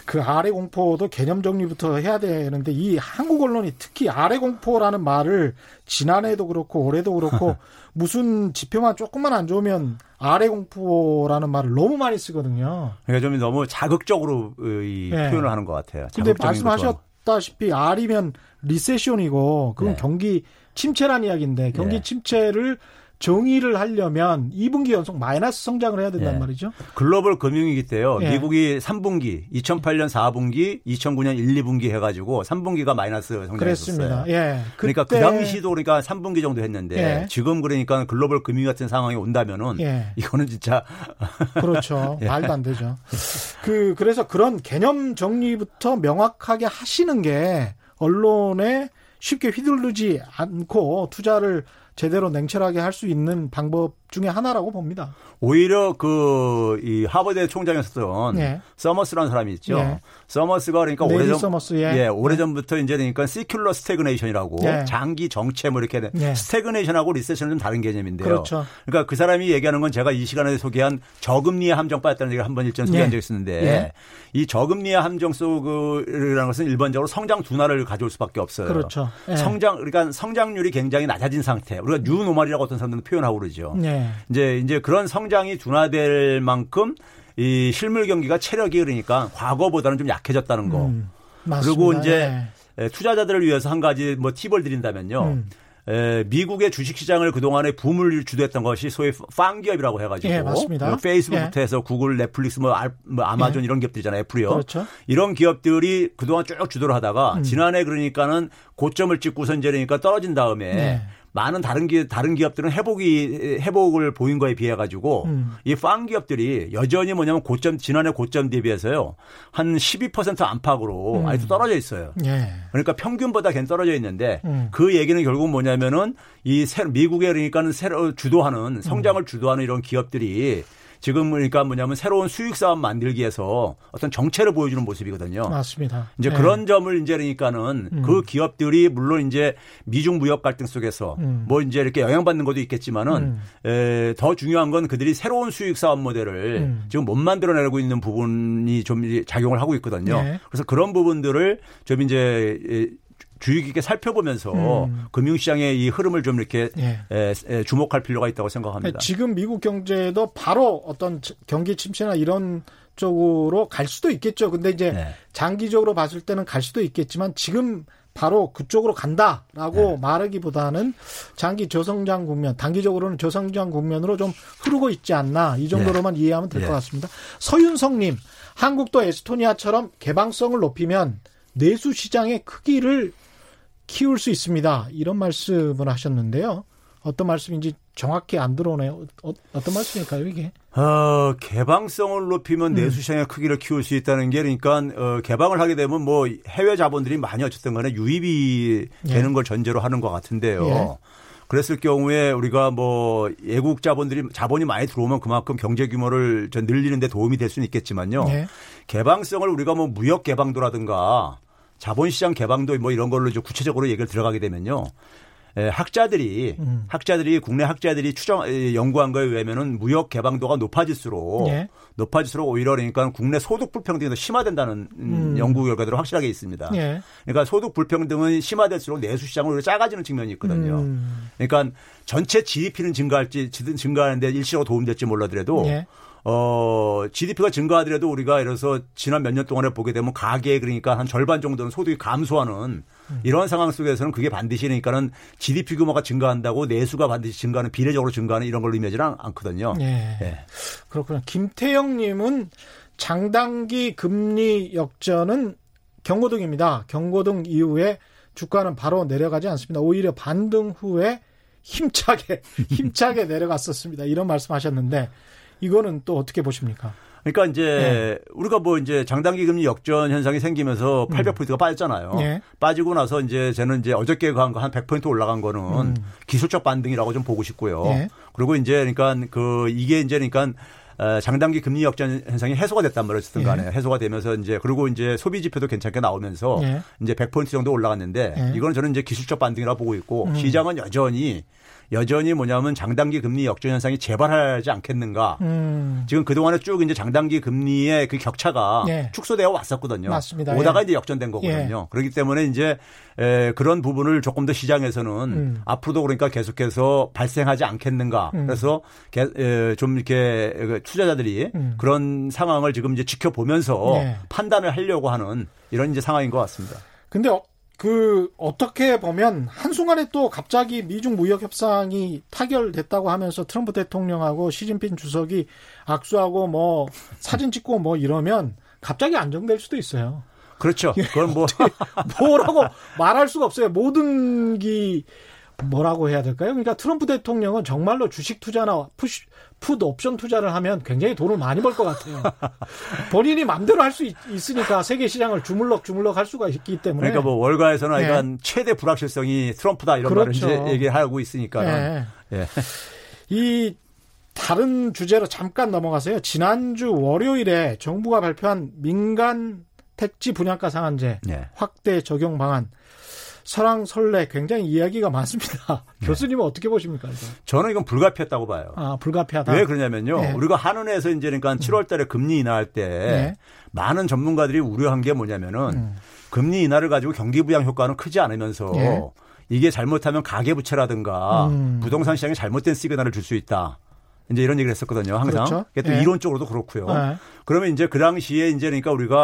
그 아래 공포도 개념 정리부터 해야 되는데 이 한국 언론이 특히 아래 공포라는 말을 지난해도 그렇고 올해도 그렇고 [LAUGHS] 무슨 지표만 조금만 안 좋으면 아래 공포라는 말을 너무 많이 쓰거든요. 그러니까 좀 너무 자극적으로 이 네. 표현을 하는 것 같아요. 근데 말씀하셨다시피 R이면 리세션이고 그건 네. 경기 침체란 이야기인데 경기 네. 침체를 정의를 하려면 2분기 연속 마이너스 성장을 해야 된단 예. 말이죠. 글로벌 금융위기 때요. 예. 미국이 3분기, 2008년 4분기, 2009년 1, 2분기 해가지고 3분기가 마이너스 성장했었어요. 예. 그러니까 그 당시도 그러니까 3분기 정도 했는데 예. 지금 그러니까 글로벌 금융 같은 상황이 온다면은 예. 이거는 진짜 [LAUGHS] 그렇죠. 예. 말도 안 되죠. 그 그래서 그런 개념 정리부터 명확하게 하시는 게 언론에 쉽게 휘둘르지 않고 투자를 제대로 냉철하게 할 수 있는 방법 중에 하나라고 봅니다. 오히려 그 이 하버드 총장이었던 예. 서머스라는 사람이 있죠. 예. 서머스가 그러니까 오래전 서머스, 예. 예 오래전부터 이제 그러니까 secular stagnation이라고 예. 장기 정체 뭐 이렇게 예. stagnation하고 recession은 좀 다른 개념인데요. 그렇죠. 그러니까 그 사람이 얘기하는 건 제가 이 시간에 소개한 저금리의 함정 빠졌다는 얘기를 한 번 일전 소개한 예. 적이 있었는데 예. 이 저금리의 함정 속이라는 것은 일반적으로 성장 둔화를 가져올 수밖에 없어요. 그렇죠. 성장 그러니까 성장률이 굉장히 낮아진 상태. 우리가 new normal이라고 어떤 사람들은 표현하고 그러죠. 이제 이제 그런 성장이 둔화될 만큼 이 실물 경기가 체력이 그러니까 과거보다는 좀 약해졌다는 거. 음, 그리고 이제 네. 투자자들을 위해서 한 가지 뭐 팁을 드린다면요. 음. 에, 미국의 주식시장을 그동안에 붐을 주도했던 것이 소위 FANG 기업이라고 해가지고 예, 맞습니다. 뭐 페이스북부터 예. 해서 구글, 넷플릭스, 뭐, 알, 뭐 아마존 예. 이런 기업들이잖아요. 애플이요. 그렇죠. 이런 기업들이 그동안 쭉 주도를 하다가 음. 지난해 그러니까는 고점을 찍고선 이제 그러니까 떨어진 다음에 네. 많은 다른 기 다른 기업들은 회복이 회복을 보인 거에 비해 가지고 음. 이빵 기업들이 여전히 뭐냐면 고점 지난해 고점 대비해서요 한 12% 안팎으로 음. 아직도 떨어져 있어요. 예. 그러니까 평균보다 괜 떨어져 있는데 음. 그 얘기는 결국 뭐냐면은 이 미국에 그러니까는 새로 주도하는 성장을 주도하는 이런 기업들이 지금 그러니까 뭐냐면 새로운 수익 사업 만들기 위해서 어떤 정체를 보여주는 모습이거든요. 맞습니다. 이제 네. 그런 점을 이제 그러니까는 음. 그 기업들이 물론 이제 미중 무역 갈등 속에서 음. 뭐 이제 이렇게 영향받는 것도 있겠지만은 음. 에, 더 중요한 건 그들이 새로운 수익 사업 모델을 음. 지금 못 만들어내고 있는 부분이 좀 작용을 하고 있거든요. 네. 그래서 그런 부분들을 좀 이제 주의 깊게 살펴보면서 음. 금융시장의 이 흐름을 좀 이렇게 예. 에, 에, 주목할 필요가 있다고 생각합니다. 지금 미국 경제도 바로 어떤 경기 침체나 이런 쪽으로 갈 수도 있겠죠. 근데 이제 네. 장기적으로 봤을 때는 갈 수도 있겠지만 지금 바로 그쪽으로 간다라고 네. 말하기보다는 장기 저성장 국면, 단기적으로는 저성장 국면으로 좀 흐르고 있지 않나 이 정도로만 네. 이해하면 될것 네. 같습니다. 서윤성님, 한국도 에스토니아처럼 개방성을 높이면 내수 시장의 크기를 키울 수 있습니다. 이런 말씀을 하셨는데요. 어떤 말씀인지 정확히 안 들어오네요. 어, 떤 말씀일까요, 이게? 어, 개방성을 높이면 음. 내수시장의 크기를 키울 수 있다는 게 그러니까 어, 개방을 하게 되면 뭐 해외 자본들이 많이 어쨌든 간에 유입이 예. 되는 걸 전제로 하는 것 같은데요. 예. 그랬을 경우에 우리가 뭐 외국 자본들이 자본이 많이 들어오면 그만큼 경제 규모를 전 늘리는 데 도움이 될 수는 있겠지만요. 예. 개방성을 우리가 뭐 무역 개방도라든가 자본시장 개방도 뭐 이런 걸로 이제 구체적으로 얘기를 들어가게 되면요. 에, 학자들이 음. 학자들이 국내 학자들이 추정 연구한 거에 의하면은 무역 개방도가 높아질수록 예. 높아질수록 오히려 그러니까 국내 소득 불평등이 더 심화된다는 음. 연구 결과들은 확실하게 있습니다. 예. 그러니까 소득 불평등은 심화될수록 내수 시장으로 작아지는 측면이 있거든요. 음. 그러니까 전체 GDP는 증가할지 증가하는데 일시적으로 도움될지 몰라더라도 예. 어, GDP가 증가하더라도 우리가 예를 들어서 지난 몇 년 동안에 보게 되면 가계 그러니까 한 절반 정도는 소득이 감소하는 이런 상황 속에서는 그게 반드시 그러니까는 GDP 규모가 증가한다고 내수가 반드시 증가하는 비례적으로 증가하는 이런 걸 의미하지는 않거든요. 예. 예. 그렇구나. 김태영 님은 장단기 금리 역전은 경고등입니다. 경고등 이후에 주가는 바로 내려가지 않습니다. 오히려 반등 후에 힘차게 [LAUGHS] 힘차게 내려갔었습니다. 이런 말씀하셨는데 이거는 또 어떻게 보십니까? 그러니까 이제 네. 우리가 뭐 이제 장단기 금리 역전 현상이 생기면서 800포인트가 음. 빠졌잖아요. 네. 빠지고 나서 이제 저는 이제 어저께 간 거 한 100포인트 올라간 거는 음. 기술적 반등이라고 좀 보고 싶고요. 네. 그리고 이제 그러니까 그 이게 이제 그러니까 장단기 금리 역전 현상이 해소가 됐단 말이에요. 어쨌든 간에 예. 해소가 되면서 이제 그리고 이제 소비 지표도 괜찮게 나오면서 예. 이제 100포인트 정도 올라갔는데 예. 이거는 저는 이제 기술적 반등이라고 보고 있고 음. 시장은 여전히 여전히 뭐냐면 장단기 금리 역전 현상이 재발하지 않겠는가. 음. 지금 그동안에 쭉 이제 장단기 금리의 그 격차가 예. 축소되어 왔었거든요. 맞습니다. 오다가 예. 이제 역전된 거거든요. 예. 그렇기 때문에 이제 에, 그런 부분을 조금 더 시장에서는 음. 앞으로도 그러니까 계속해서 발생하지 않겠는가. 음. 그래서 게, 에, 좀 이렇게 그 투자자들이 음. 그런 상황을 지금 이제 지켜보면서 예. 판단을 하려고 하는 이런 이제 상황인 것 같습니다. 근데 그 어떻게 보면 한순간에 또 갑자기 미중 무역 협상이 타결됐다고 하면서 트럼프 대통령하고 시진핑 주석이 악수하고 뭐 [LAUGHS] 사진 찍고 뭐 이러면 갑자기 안정될 수도 있어요. 그렇죠. 그건 뭐 [LAUGHS] 뭐라고 말할 수가 없어요. 모든 기 뭐라고 해야 될까요? 그러니까 트럼프 대통령은 정말로 주식 투자나 풋, 풋 옵션 투자를 하면 굉장히 돈을 많이 벌 것 같아요. [LAUGHS] 본인이 마음대로 할 수 있으니까 세계 시장을 주물럭 주물럭 할 수가 있기 때문에. 그러니까 뭐 월가에서는 네. 약간 최대 불확실성이 트럼프다 이런 그렇죠. 말을 이제 얘기하고 있으니까. 네. 예. [LAUGHS] 이 다른 주제로 잠깐 넘어가세요. 지난주 월요일에 정부가 발표한 민간 택지 분양가 상한제 네. 확대 적용 방안 설왕설래 굉장히 이야기가 많습니다. [LAUGHS] 네. 교수님은 어떻게 보십니까? 이거? 저는 이건 불가피했다고 봐요. 아, 불가피하다. 왜 그러냐면요. 네. 우리가 한은에서 이제 그러니까 7월 달에 금리 인하할 때 네. 많은 전문가들이 우려한 게 뭐냐면은 음. 금리 인하를 가지고 경기 부양 효과는 크지 않으면서 네. 이게 잘못하면 가계부채라든가 음. 부동산 시장에 잘못된 시그널을 줄 수 있다. 이제 이런 얘기를 했었거든요. 항상. 그렇죠. 또 예. 이론적으로도 그렇고요. 네. 그러면 이제 그 당시에 이제 그러니까 우리가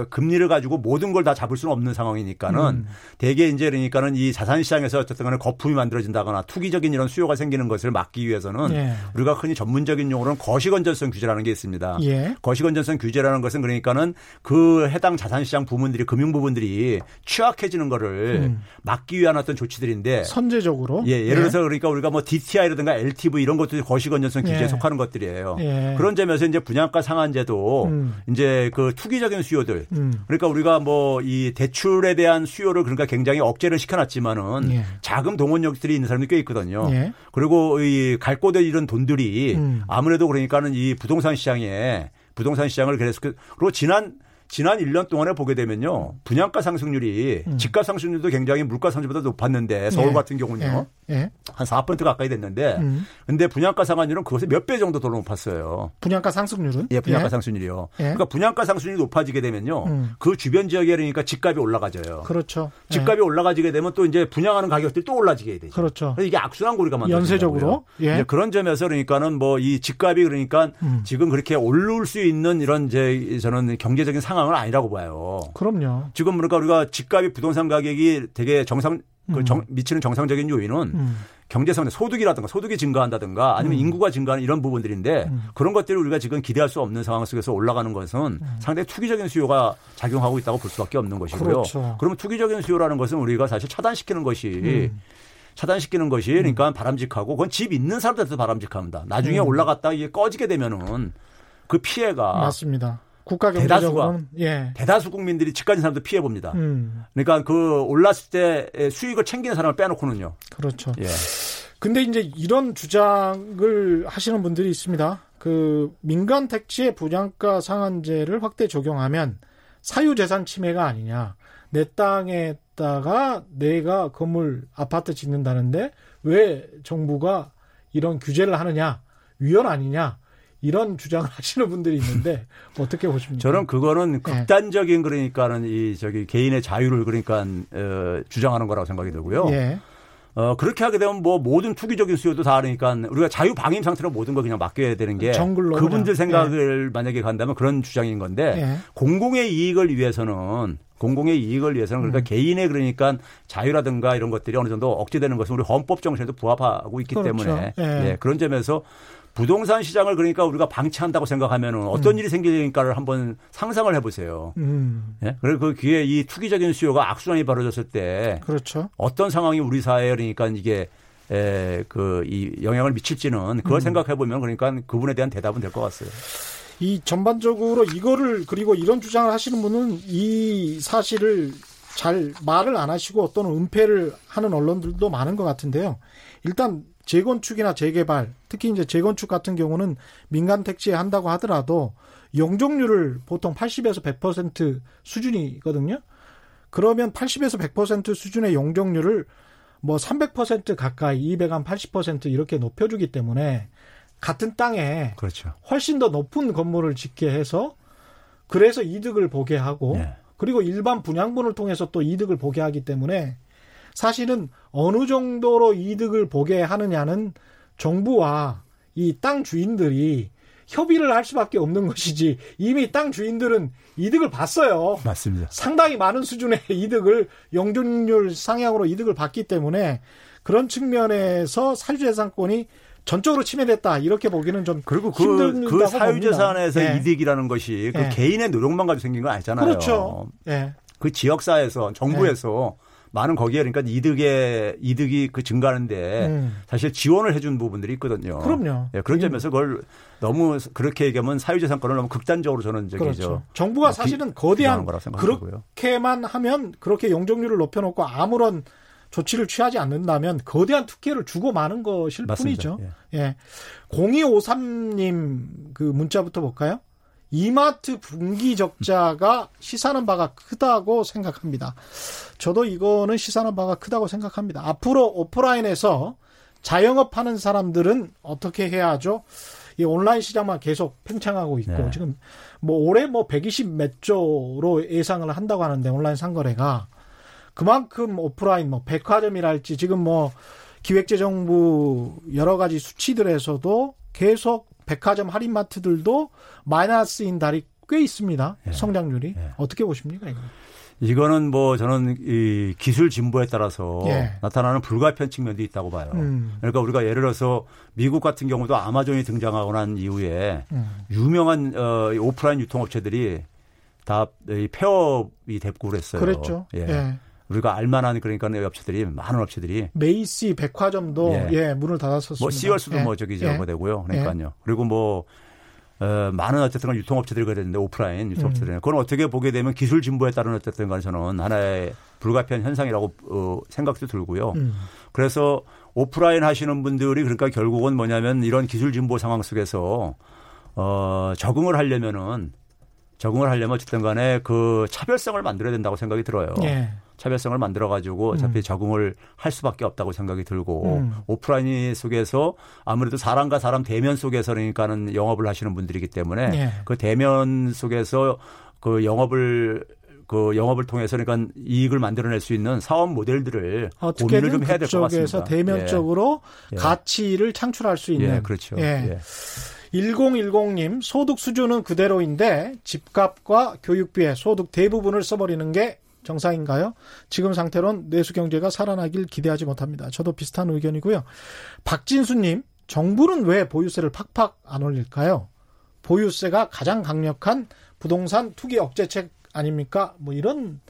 어, 금리를 가지고 모든 걸 다 잡을 수는 없는 상황이니까는 음. 대개 이제 그러니까는 이 자산 시장에서 어쨌든 간에 거품이 만들어진다거나 투기적인 이런 수요가 생기는 것을 막기 위해서는 예. 우리가 흔히 전문적인 용어로는 거시건전성 규제라는 게 있습니다. 예. 거시건전성 규제라는 것은 그러니까는 그 해당 자산 시장 부문들이 금융 부분들이 취약해지는 거를 음. 막기 위한 어떤 조치들인데 선제적으로. 예, 예를 들어서 그러니까 우리가 뭐 DTI라든가 LTV 이런 것도 거시건전성 규제에 예. 속하는 것들이에요. 예. 그런 점에서 이제 분양가 상한제도 음. 이제 그 투기적인 수요들 음. 그러니까 우리가 뭐 이 대출에 대한 수요를 그러니까 굉장히 억제를 시켜놨지만은 예. 자금 동원력들이 있는 사람이 꽤 있거든요. 예. 그리고 이 갈고대 이런 돈들이 음. 아무래도 그러니까는 이 부동산 시장에 부동산 시장을 그래서 그- 그리고 지난 지난 1년 동안에 보게 되면요. 분양가 상승률이 음. 집값 상승률도 굉장히 물가 상승보다 높았는데 서울 예. 같은 경우는요. 예. 예. 한4% 가까이 됐는데 음. 근데 분양가 상한율은 그것의 몇 배 정도 더 높았어요. 분양가 상승률은? 예, 분양가 상승률이요. 예. 그러니까 분양가 상승률이 높아지게 되면요. 음. 그 주변 지역에 그러니까 집값이 올라가져요. 그렇죠. 예. 집값이 올라가지게 되면 또 이제 분양하는 가격들이 또 올라지게 되죠. 그렇죠. 그래서 이게 악순환 고리가 만들어진다고요. 연쇄적으로? 예. 이제 그런 점에서 그러니까는 뭐 이 집값이 그러니까 음. 지금 그렇게 오를 수 있는 이런 이제 저는 경제적인 상황 은 아니라고 봐요. 그럼요. 지금 그러니까 우리가 집값이 부동산 가격이 되게 정상 그 정- 미치는 정상적인 요인은 음. 경제성 소득이라든가 소득이 증가한다든가 아니면 인구가 증가하는 이런 부분들인데 음. 그런 것들을 우리가 지금 기대할 수 없는 상황 속에서 올라가는 것은 상당히 투기적인 수요가 작용하고 있다고 볼 수밖에 없는 것이고요. 그렇죠. 그러면 투기적인 수요라는 것은 우리가 사실 차단시키는 것이 음. 차단시키는 것이 그러니까 바람직하고 그건 집 있는 사람들한테 바람직합니다. 나중에 음. 올라갔다 이게 꺼지게 되면은 그 피해가 맞습니다. 국가 대다수가 예. 대다수 국민들이 집 가진 사람들 피해 봅니다. 음. 그러니까 그 올랐을 때 수익을 챙기는 사람을 빼놓고는요. 그렇죠. 예. 근데 이제 이런 주장을 하시는 분들이 있습니다. 그 민간 택지의 분양가 상한제를 확대 적용하면 사유 재산 침해가 아니냐. 내 땅에다가 내가 건물 아파트 짓는다는데 왜 정부가 이런 규제를 하느냐. 위헌 아니냐. 이런 주장을 [LAUGHS] 하시는 분들이 있는데 어떻게 보십니까? 저는 그거는 네. 극단적인 그러니까는 이 저기 개인의 자유를 그러니까 어, 주장하는 거라고 생각이 들고요. 예. 어, 그렇게 하게 되면 뭐 모든 투기적인 수요도 다 그러니까 우리가 자유 방임 상태로 모든 걸 그냥 맡겨야 되는 게 정글로 그분들 그냥. 생각을 만약에 간다면 그런 주장인 건데 예. 공공의 이익을 위해서는 공공의 이익을 위해서는 음. 그러니까 개인의 그러니까 자유라든가 이런 것들이 어느 정도 억제되는 것은 우리 헌법 정신에도 부합하고 있기 그렇죠. 때문에 예. 예, 그런 점에서 부동산 시장을 그러니까 우리가 방치한다고 생각하면은 어떤 일이 생기니까를 한번 상상을 해보세요. 음. 예? 그리고 그 기회에 이 투기적인 수요가 악순환이 벌어졌을 때 그렇죠. 어떤 상황이 우리 사회에 그러니까 이게 에, 그, 이 영향을 미칠지는 그걸 음. 생각해 보면 그러니까 그분에 대한 대답은 될 것 같아요. 이 전반적으로 이거를 그리고 이런 주장을 하시는 분은 이 사실을 잘 말을 안 하시고 또는 은폐를 하는 언론들도 많은 것 같은데요. 일단 재건축이나 재개발, 특히 이제 재건축 같은 경우는 민간 택지에 한다고 하더라도 용적률을 보통 80에서 100% 수준이거든요. 그러면 80에서 100% 수준의 용적률을 뭐 300% 가까이 200한 80% 이렇게 높여주기 때문에 같은 땅에 그렇죠. 훨씬 더 높은 건물을 짓게 해서 그래서 이득을 보게 하고 네. 그리고 일반 분양분을 통해서 또 이득을 보게 하기 때문에 사실은 어느 정도로 이득을 보게 하느냐는 정부와 이 땅 주인들이 협의를 할 수밖에 없는 것이지 이미 땅 주인들은 이득을 봤어요. 맞습니다. 상당히 많은 수준의 [LAUGHS] 이득을 용적률 상향으로 이득을 받기 때문에 그런 측면에서 사유재산권이 전적으로 침해됐다 이렇게 보기는 좀 그리고 그, 그 사유재산에서. 예. 이득이라는 것이 그 예. 개인의 노력만 가지고 생긴 건 아니잖아요. 그렇죠. 예. 그 지역사에서 정부에서 많은 거기에 그러니까 이득의 이득이 그 증가하는데 음. 사실 지원을 해준 부분들이 있거든요. 그럼요. 예, 그런 점에서 그걸 너무 그렇게 얘기하면 사유재산권을 너무 극단적으로 저는 저기 그렇죠. 저 정부가 어, 사실은 비- 거대한 거라고 생각하고요. 그렇게만 하면 그렇게 용적률을 높여놓고 아무런 조치를 취하지 않는다면 거대한 특혜를 주고 마는 것일 맞습니다. 뿐이죠. 예. 0253님 그 문자부터 볼까요? 이마트 분기 적자가 시사하는 바가 크다고 생각합니다. 저도 이거는 시사하는 바가 크다고 생각합니다. 앞으로 오프라인에서 자영업 하는 사람들은 어떻게 해야 하죠? 이 온라인 시장만 계속 팽창하고 있고 네. 지금 뭐 올해 뭐 120 몇 조로 예상을 한다고 하는데 온라인 상거래가 그만큼 오프라인 뭐 백화점이랄지 지금 뭐 기획재정부 여러 가지 수치들에서도 계속 백화점 할인마트들도 마이너스인 달이 꽤 있습니다. 예. 성장률이 예. 어떻게 보십니까? 이거? 이거는 뭐 저는 이 기술 진보에 따라서 예. 나타나는 불가피한 측면도 있다고 봐요. 음. 그러니까 우리가 예를 들어서 미국 같은 경우도 아마존이 등장하고 난 이후에 음. 유명한 어, 오프라인 유통업체들이 다 폐업이 됐고 그랬어요. 그랬죠. 예. 예. 우리가 알만한 그러니까 업체들이 많은 업체들이 메이시 백화점도 예, 예 문을 닫았었습니다. 뭐 시월수도 예. 뭐 저기 저거 예. 되고요. 그러니까요. 예. 그리고 뭐 어, 많은 어쨌든 유통업체들이 그랬는데 오프라인 유통업체들은 음. 그건 어떻게 보게 되면 기술 진보에 따른 어쨌든 간에 저는 하나의 불가피한 현상이라고 어, 생각도 들고요. 음. 그래서 오프라인 하시는 분들이 그러니까 결국은 뭐냐면 이런 기술 진보 상황 속에서 어, 적응을 하려면은 적응을 하려면 어쨌든 간에 그 차별성을 만들어야 된다고 생각이 들어요. 예. 차별성을 만들어 가지고 어차피 음. 적응을 할 수밖에 없다고 생각이 들고 음. 오프라인 속에서 아무래도 사람과 사람 대면 속에서 그러니까는 영업을 하시는 분들이기 때문에 예. 그 대면 속에서 그 영업을 그 영업을 통해서 그러니까 이익을 만들어낼 수 있는 사업 모델들을 고민을 좀 해야 될 것 같습니다. 대면적으로 예. 예. 가치를 창출할 수 있는. 예, 그렇죠. 예. 예. 1010님 소득 수준은 그대로인데 집값과 교육비에 소득 대부분을 써버리는 게 정상인가요? 지금 상태론 내수 경제가 살아나길 기대하지 못합니다. 저도 비슷한 의견이고요. 박진수님, 정부는 왜 보유세를 팍팍 안 올릴까요? 보유세가 가장 강력한 부동산 투기 억제책 아닙니까? 뭐 이런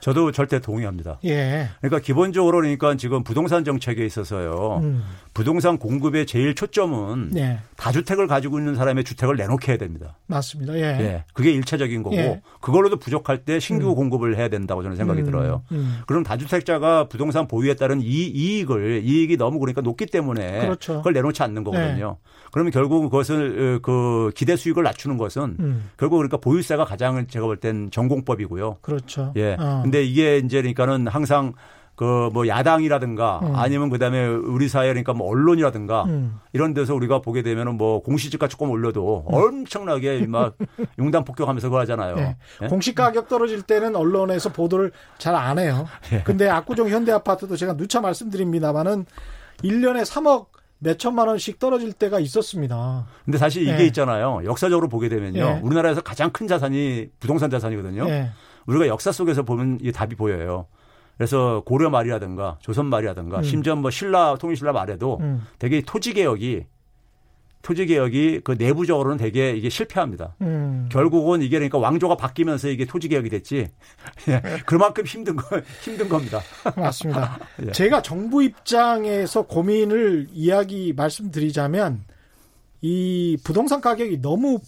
저도 절대 동의합니다. 예. 그러니까 기본적으로 그러니까 지금 부동산 정책에 있어서요. 음. 부동산 공급의 제일 초점은 예. 다주택을 가지고 있는 사람의 주택을 내놓게 해야 됩니다. 맞습니다. 예. 예. 그게 일차적인 거고 예. 그걸로도 부족할 때 신규 음. 공급을 해야 된다고 저는 생각이 음. 들어요. 음. 그럼 다주택자가 부동산 보유에 따른 이, 이익을 이익이 너무 그러니까 높기 때문에 그렇죠. 그걸 내놓지 않는 거거든요. 예. 그러면 결국 그것을 어, 그 기대 수익을 낮추는 것은 음. 결국 그러니까 보유세가 가장 제가 볼 땐 전공법이고요. 그렇죠. 예. 어. 근데 이게 이제 그러니까는 항상 그 뭐 야당이라든가 음. 아니면 그다음에 우리 사회 그러니까 뭐 언론이라든가 음. 이런 데서 우리가 보게 되면은 뭐 공시지가 조금 올려도 음. 엄청나게 막 [LAUGHS] 용단 폭격하면서 그거 하잖아요. 네. 예? 공시 가격 떨어질 때는 언론에서 보도를 잘 안 해요. [LAUGHS] 예. 근데 압구정 현대 아파트도 제가 누차 말씀드립니다만은 1년에 3억 몇 천만 원씩 떨어질 때가 있었습니다. 근데 사실 이게 네. 있잖아요. 역사적으로 보게 되면요. 네. 우리나라에서 가장 큰 자산이 부동산 자산이거든요. 네. 우리가 역사 속에서 보면 이 답이 보여요. 그래서 고려 말이라든가 조선 말이라든가 음. 심지어 뭐 신라 통일신라 말에도 음. 되게 토지 개혁이 토지 개혁이 그 내부적으로는 되게 이게 실패합니다. 음. 결국은 이게 그러니까 왕조가 바뀌면서 이게 토지 개혁이 됐지. [LAUGHS] 예, 그만큼 힘든 거 힘든 겁니다. [LAUGHS] 맞습니다. 예. 제가 정부 입장에서 고민을 이야기 말씀드리자면 이 부동산 가격이 너무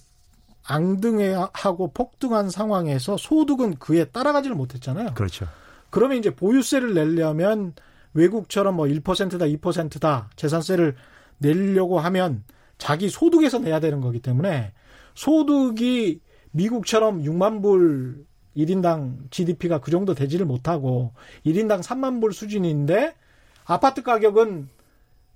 앙등하고 폭등한 상황에서 소득은 그에 따라가지를 못했잖아요. 그렇죠. 그러면 이제 보유세를 내려면 외국처럼 뭐 1%다, 2%다 재산세를 내려고 하면 자기 소득에서 내야 되는 거기 때문에 소득이 미국처럼 6만 불 1인당 GDP가 그 정도 되지를 못하고 1인당 3만 불 수준인데 아파트 가격은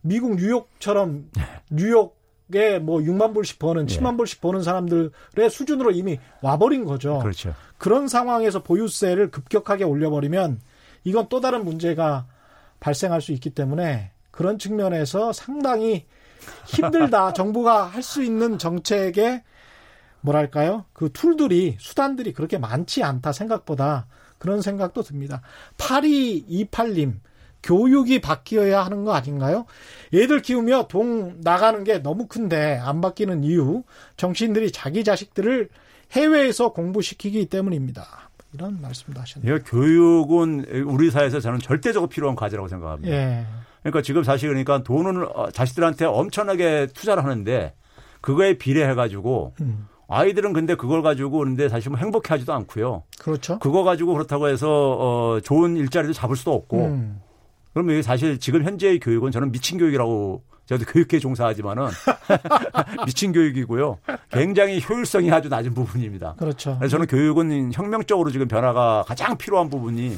미국 뉴욕처럼 네. 뉴욕 에뭐 6만 불씩 버는 7만 불씩 버는 사람들의 수준으로 이미 와버린 거죠. 그렇죠. 그런 상황에서 보유세를 급격하게 올려버리면 이건 또 다른 문제가 발생할 수 있기 때문에 그런 측면에서 상당히 힘들다. [LAUGHS] 정부가 할 수 있는 정책에 뭐랄까요? 그 툴들이 수단들이 그렇게 많지 않다 생각보다 그런 생각도 듭니다. 8228님 교육이 바뀌어야 하는 거 아닌가요? 애들 키우며 돈 나가는 게 너무 큰데 안 바뀌는 이유 정치인들이 자기 자식들을 해외에서 공부시키기 때문입니다. 이런 말씀도 하셨네요. 교육은 우리 사회에서 저는 절대적으로 필요한 과제라고 생각합니다. 예. 그러니까 지금 사실 그러니까 돈을 어, 자식들한테 엄청나게 투자를 하는데 그거에 비례해 가지고 음. 아이들은 근데 그걸 가지고 그런데 사실 뭐 행복해 하지도 않고요. 그렇죠. 그거 가지고 그렇다고 해서 어 좋은 일자리도 잡을 수도 없고. 음. 그러면 사실 지금 현재의 교육은 저는 미친 교육이라고 저도 교육계 종사하지만은 [LAUGHS] 미친 교육이고요. 굉장히 효율성이 아주 낮은 부분입니다. 그렇죠. 그래서 저는 교육은 혁명적으로 지금 변화가 가장 필요한 부분이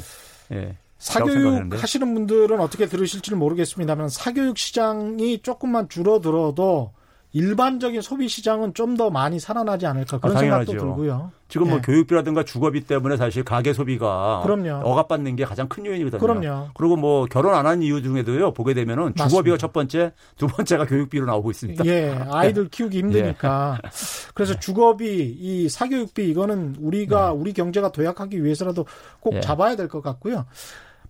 예. 사교육 하시는 분들은 어떻게 들으실지는 모르겠습니다만 사교육 시장이 조금만 줄어들어도 일반적인 소비 시장은 좀 더 많이 살아나지 않을까 그런 아, 생각도 들고요. 지금 뭐 예. 교육비라든가 주거비 때문에 사실 가계 소비가 그럼요. 억압받는 게 가장 큰 요인이거든요. 그럼요. 그리고 뭐 결혼 안 한 이유 중에도요 보게 되면은 주거비가 첫 번째, 두 번째가 교육비로 나오고 있습니다. 예, [LAUGHS] 아이들 키우기 힘드니까. 예. 그래서 주거비, 이 사교육비 이거는 우리가 네. 우리 경제가 도약하기 위해서라도 꼭 예. 잡아야 될 것 같고요.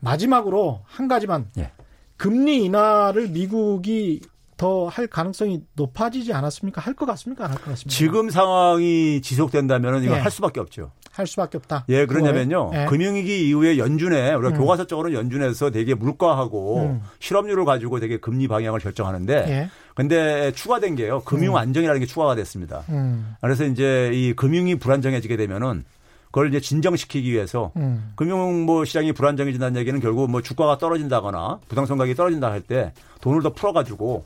마지막으로 한 가지만 예. 금리 인하를 미국이 더 할 가능성이 높아지지 않았습니까? 할 것 같습니까? 안 할 것 같습니까? 지금 상황이 지속된다면 이거 예. 할 수밖에 없죠. 할 수밖에 없다. 예, 그러냐면요. 예. 금융위기 이후에 연준에 우리가 음. 교과서적으로 연준에서 되게 물가하고 음. 실업률을 가지고 되게 금리 방향을 결정하는데 예. 근데 추가된 게요. 금융 음. 안정이라는 게 추가가 됐습니다. 음. 그래서 이제 이 금융이 불안정해지게 되면은 그걸 이제 진정시키기 위해서 음. 금융 뭐 시장이 불안정해진다는 얘기는 결국 뭐 주가가 떨어진다거나 부동산 가격이 떨어진다 할 때 돈을 더 풀어가지고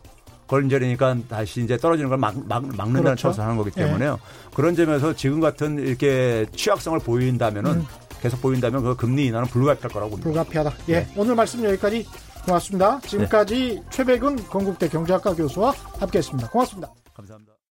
그러니까 다시 이제 떨어지는 걸 막, 막, 막는다는 그렇죠. 차원에서 하는 거기 때문에요. 예. 그런 점에서 지금 같은 이렇게 취약성을 보인다면은 음. 계속 보인다면 그 금리 인하는 불가피할 거라고 봅니다. 불가피하다. 예. 네. 오늘 말씀 여기까지 고맙습니다. 지금까지 네. 최백은 건국대 경제학과 교수와 함께 했습니다. 고맙습니다. 감사합니다.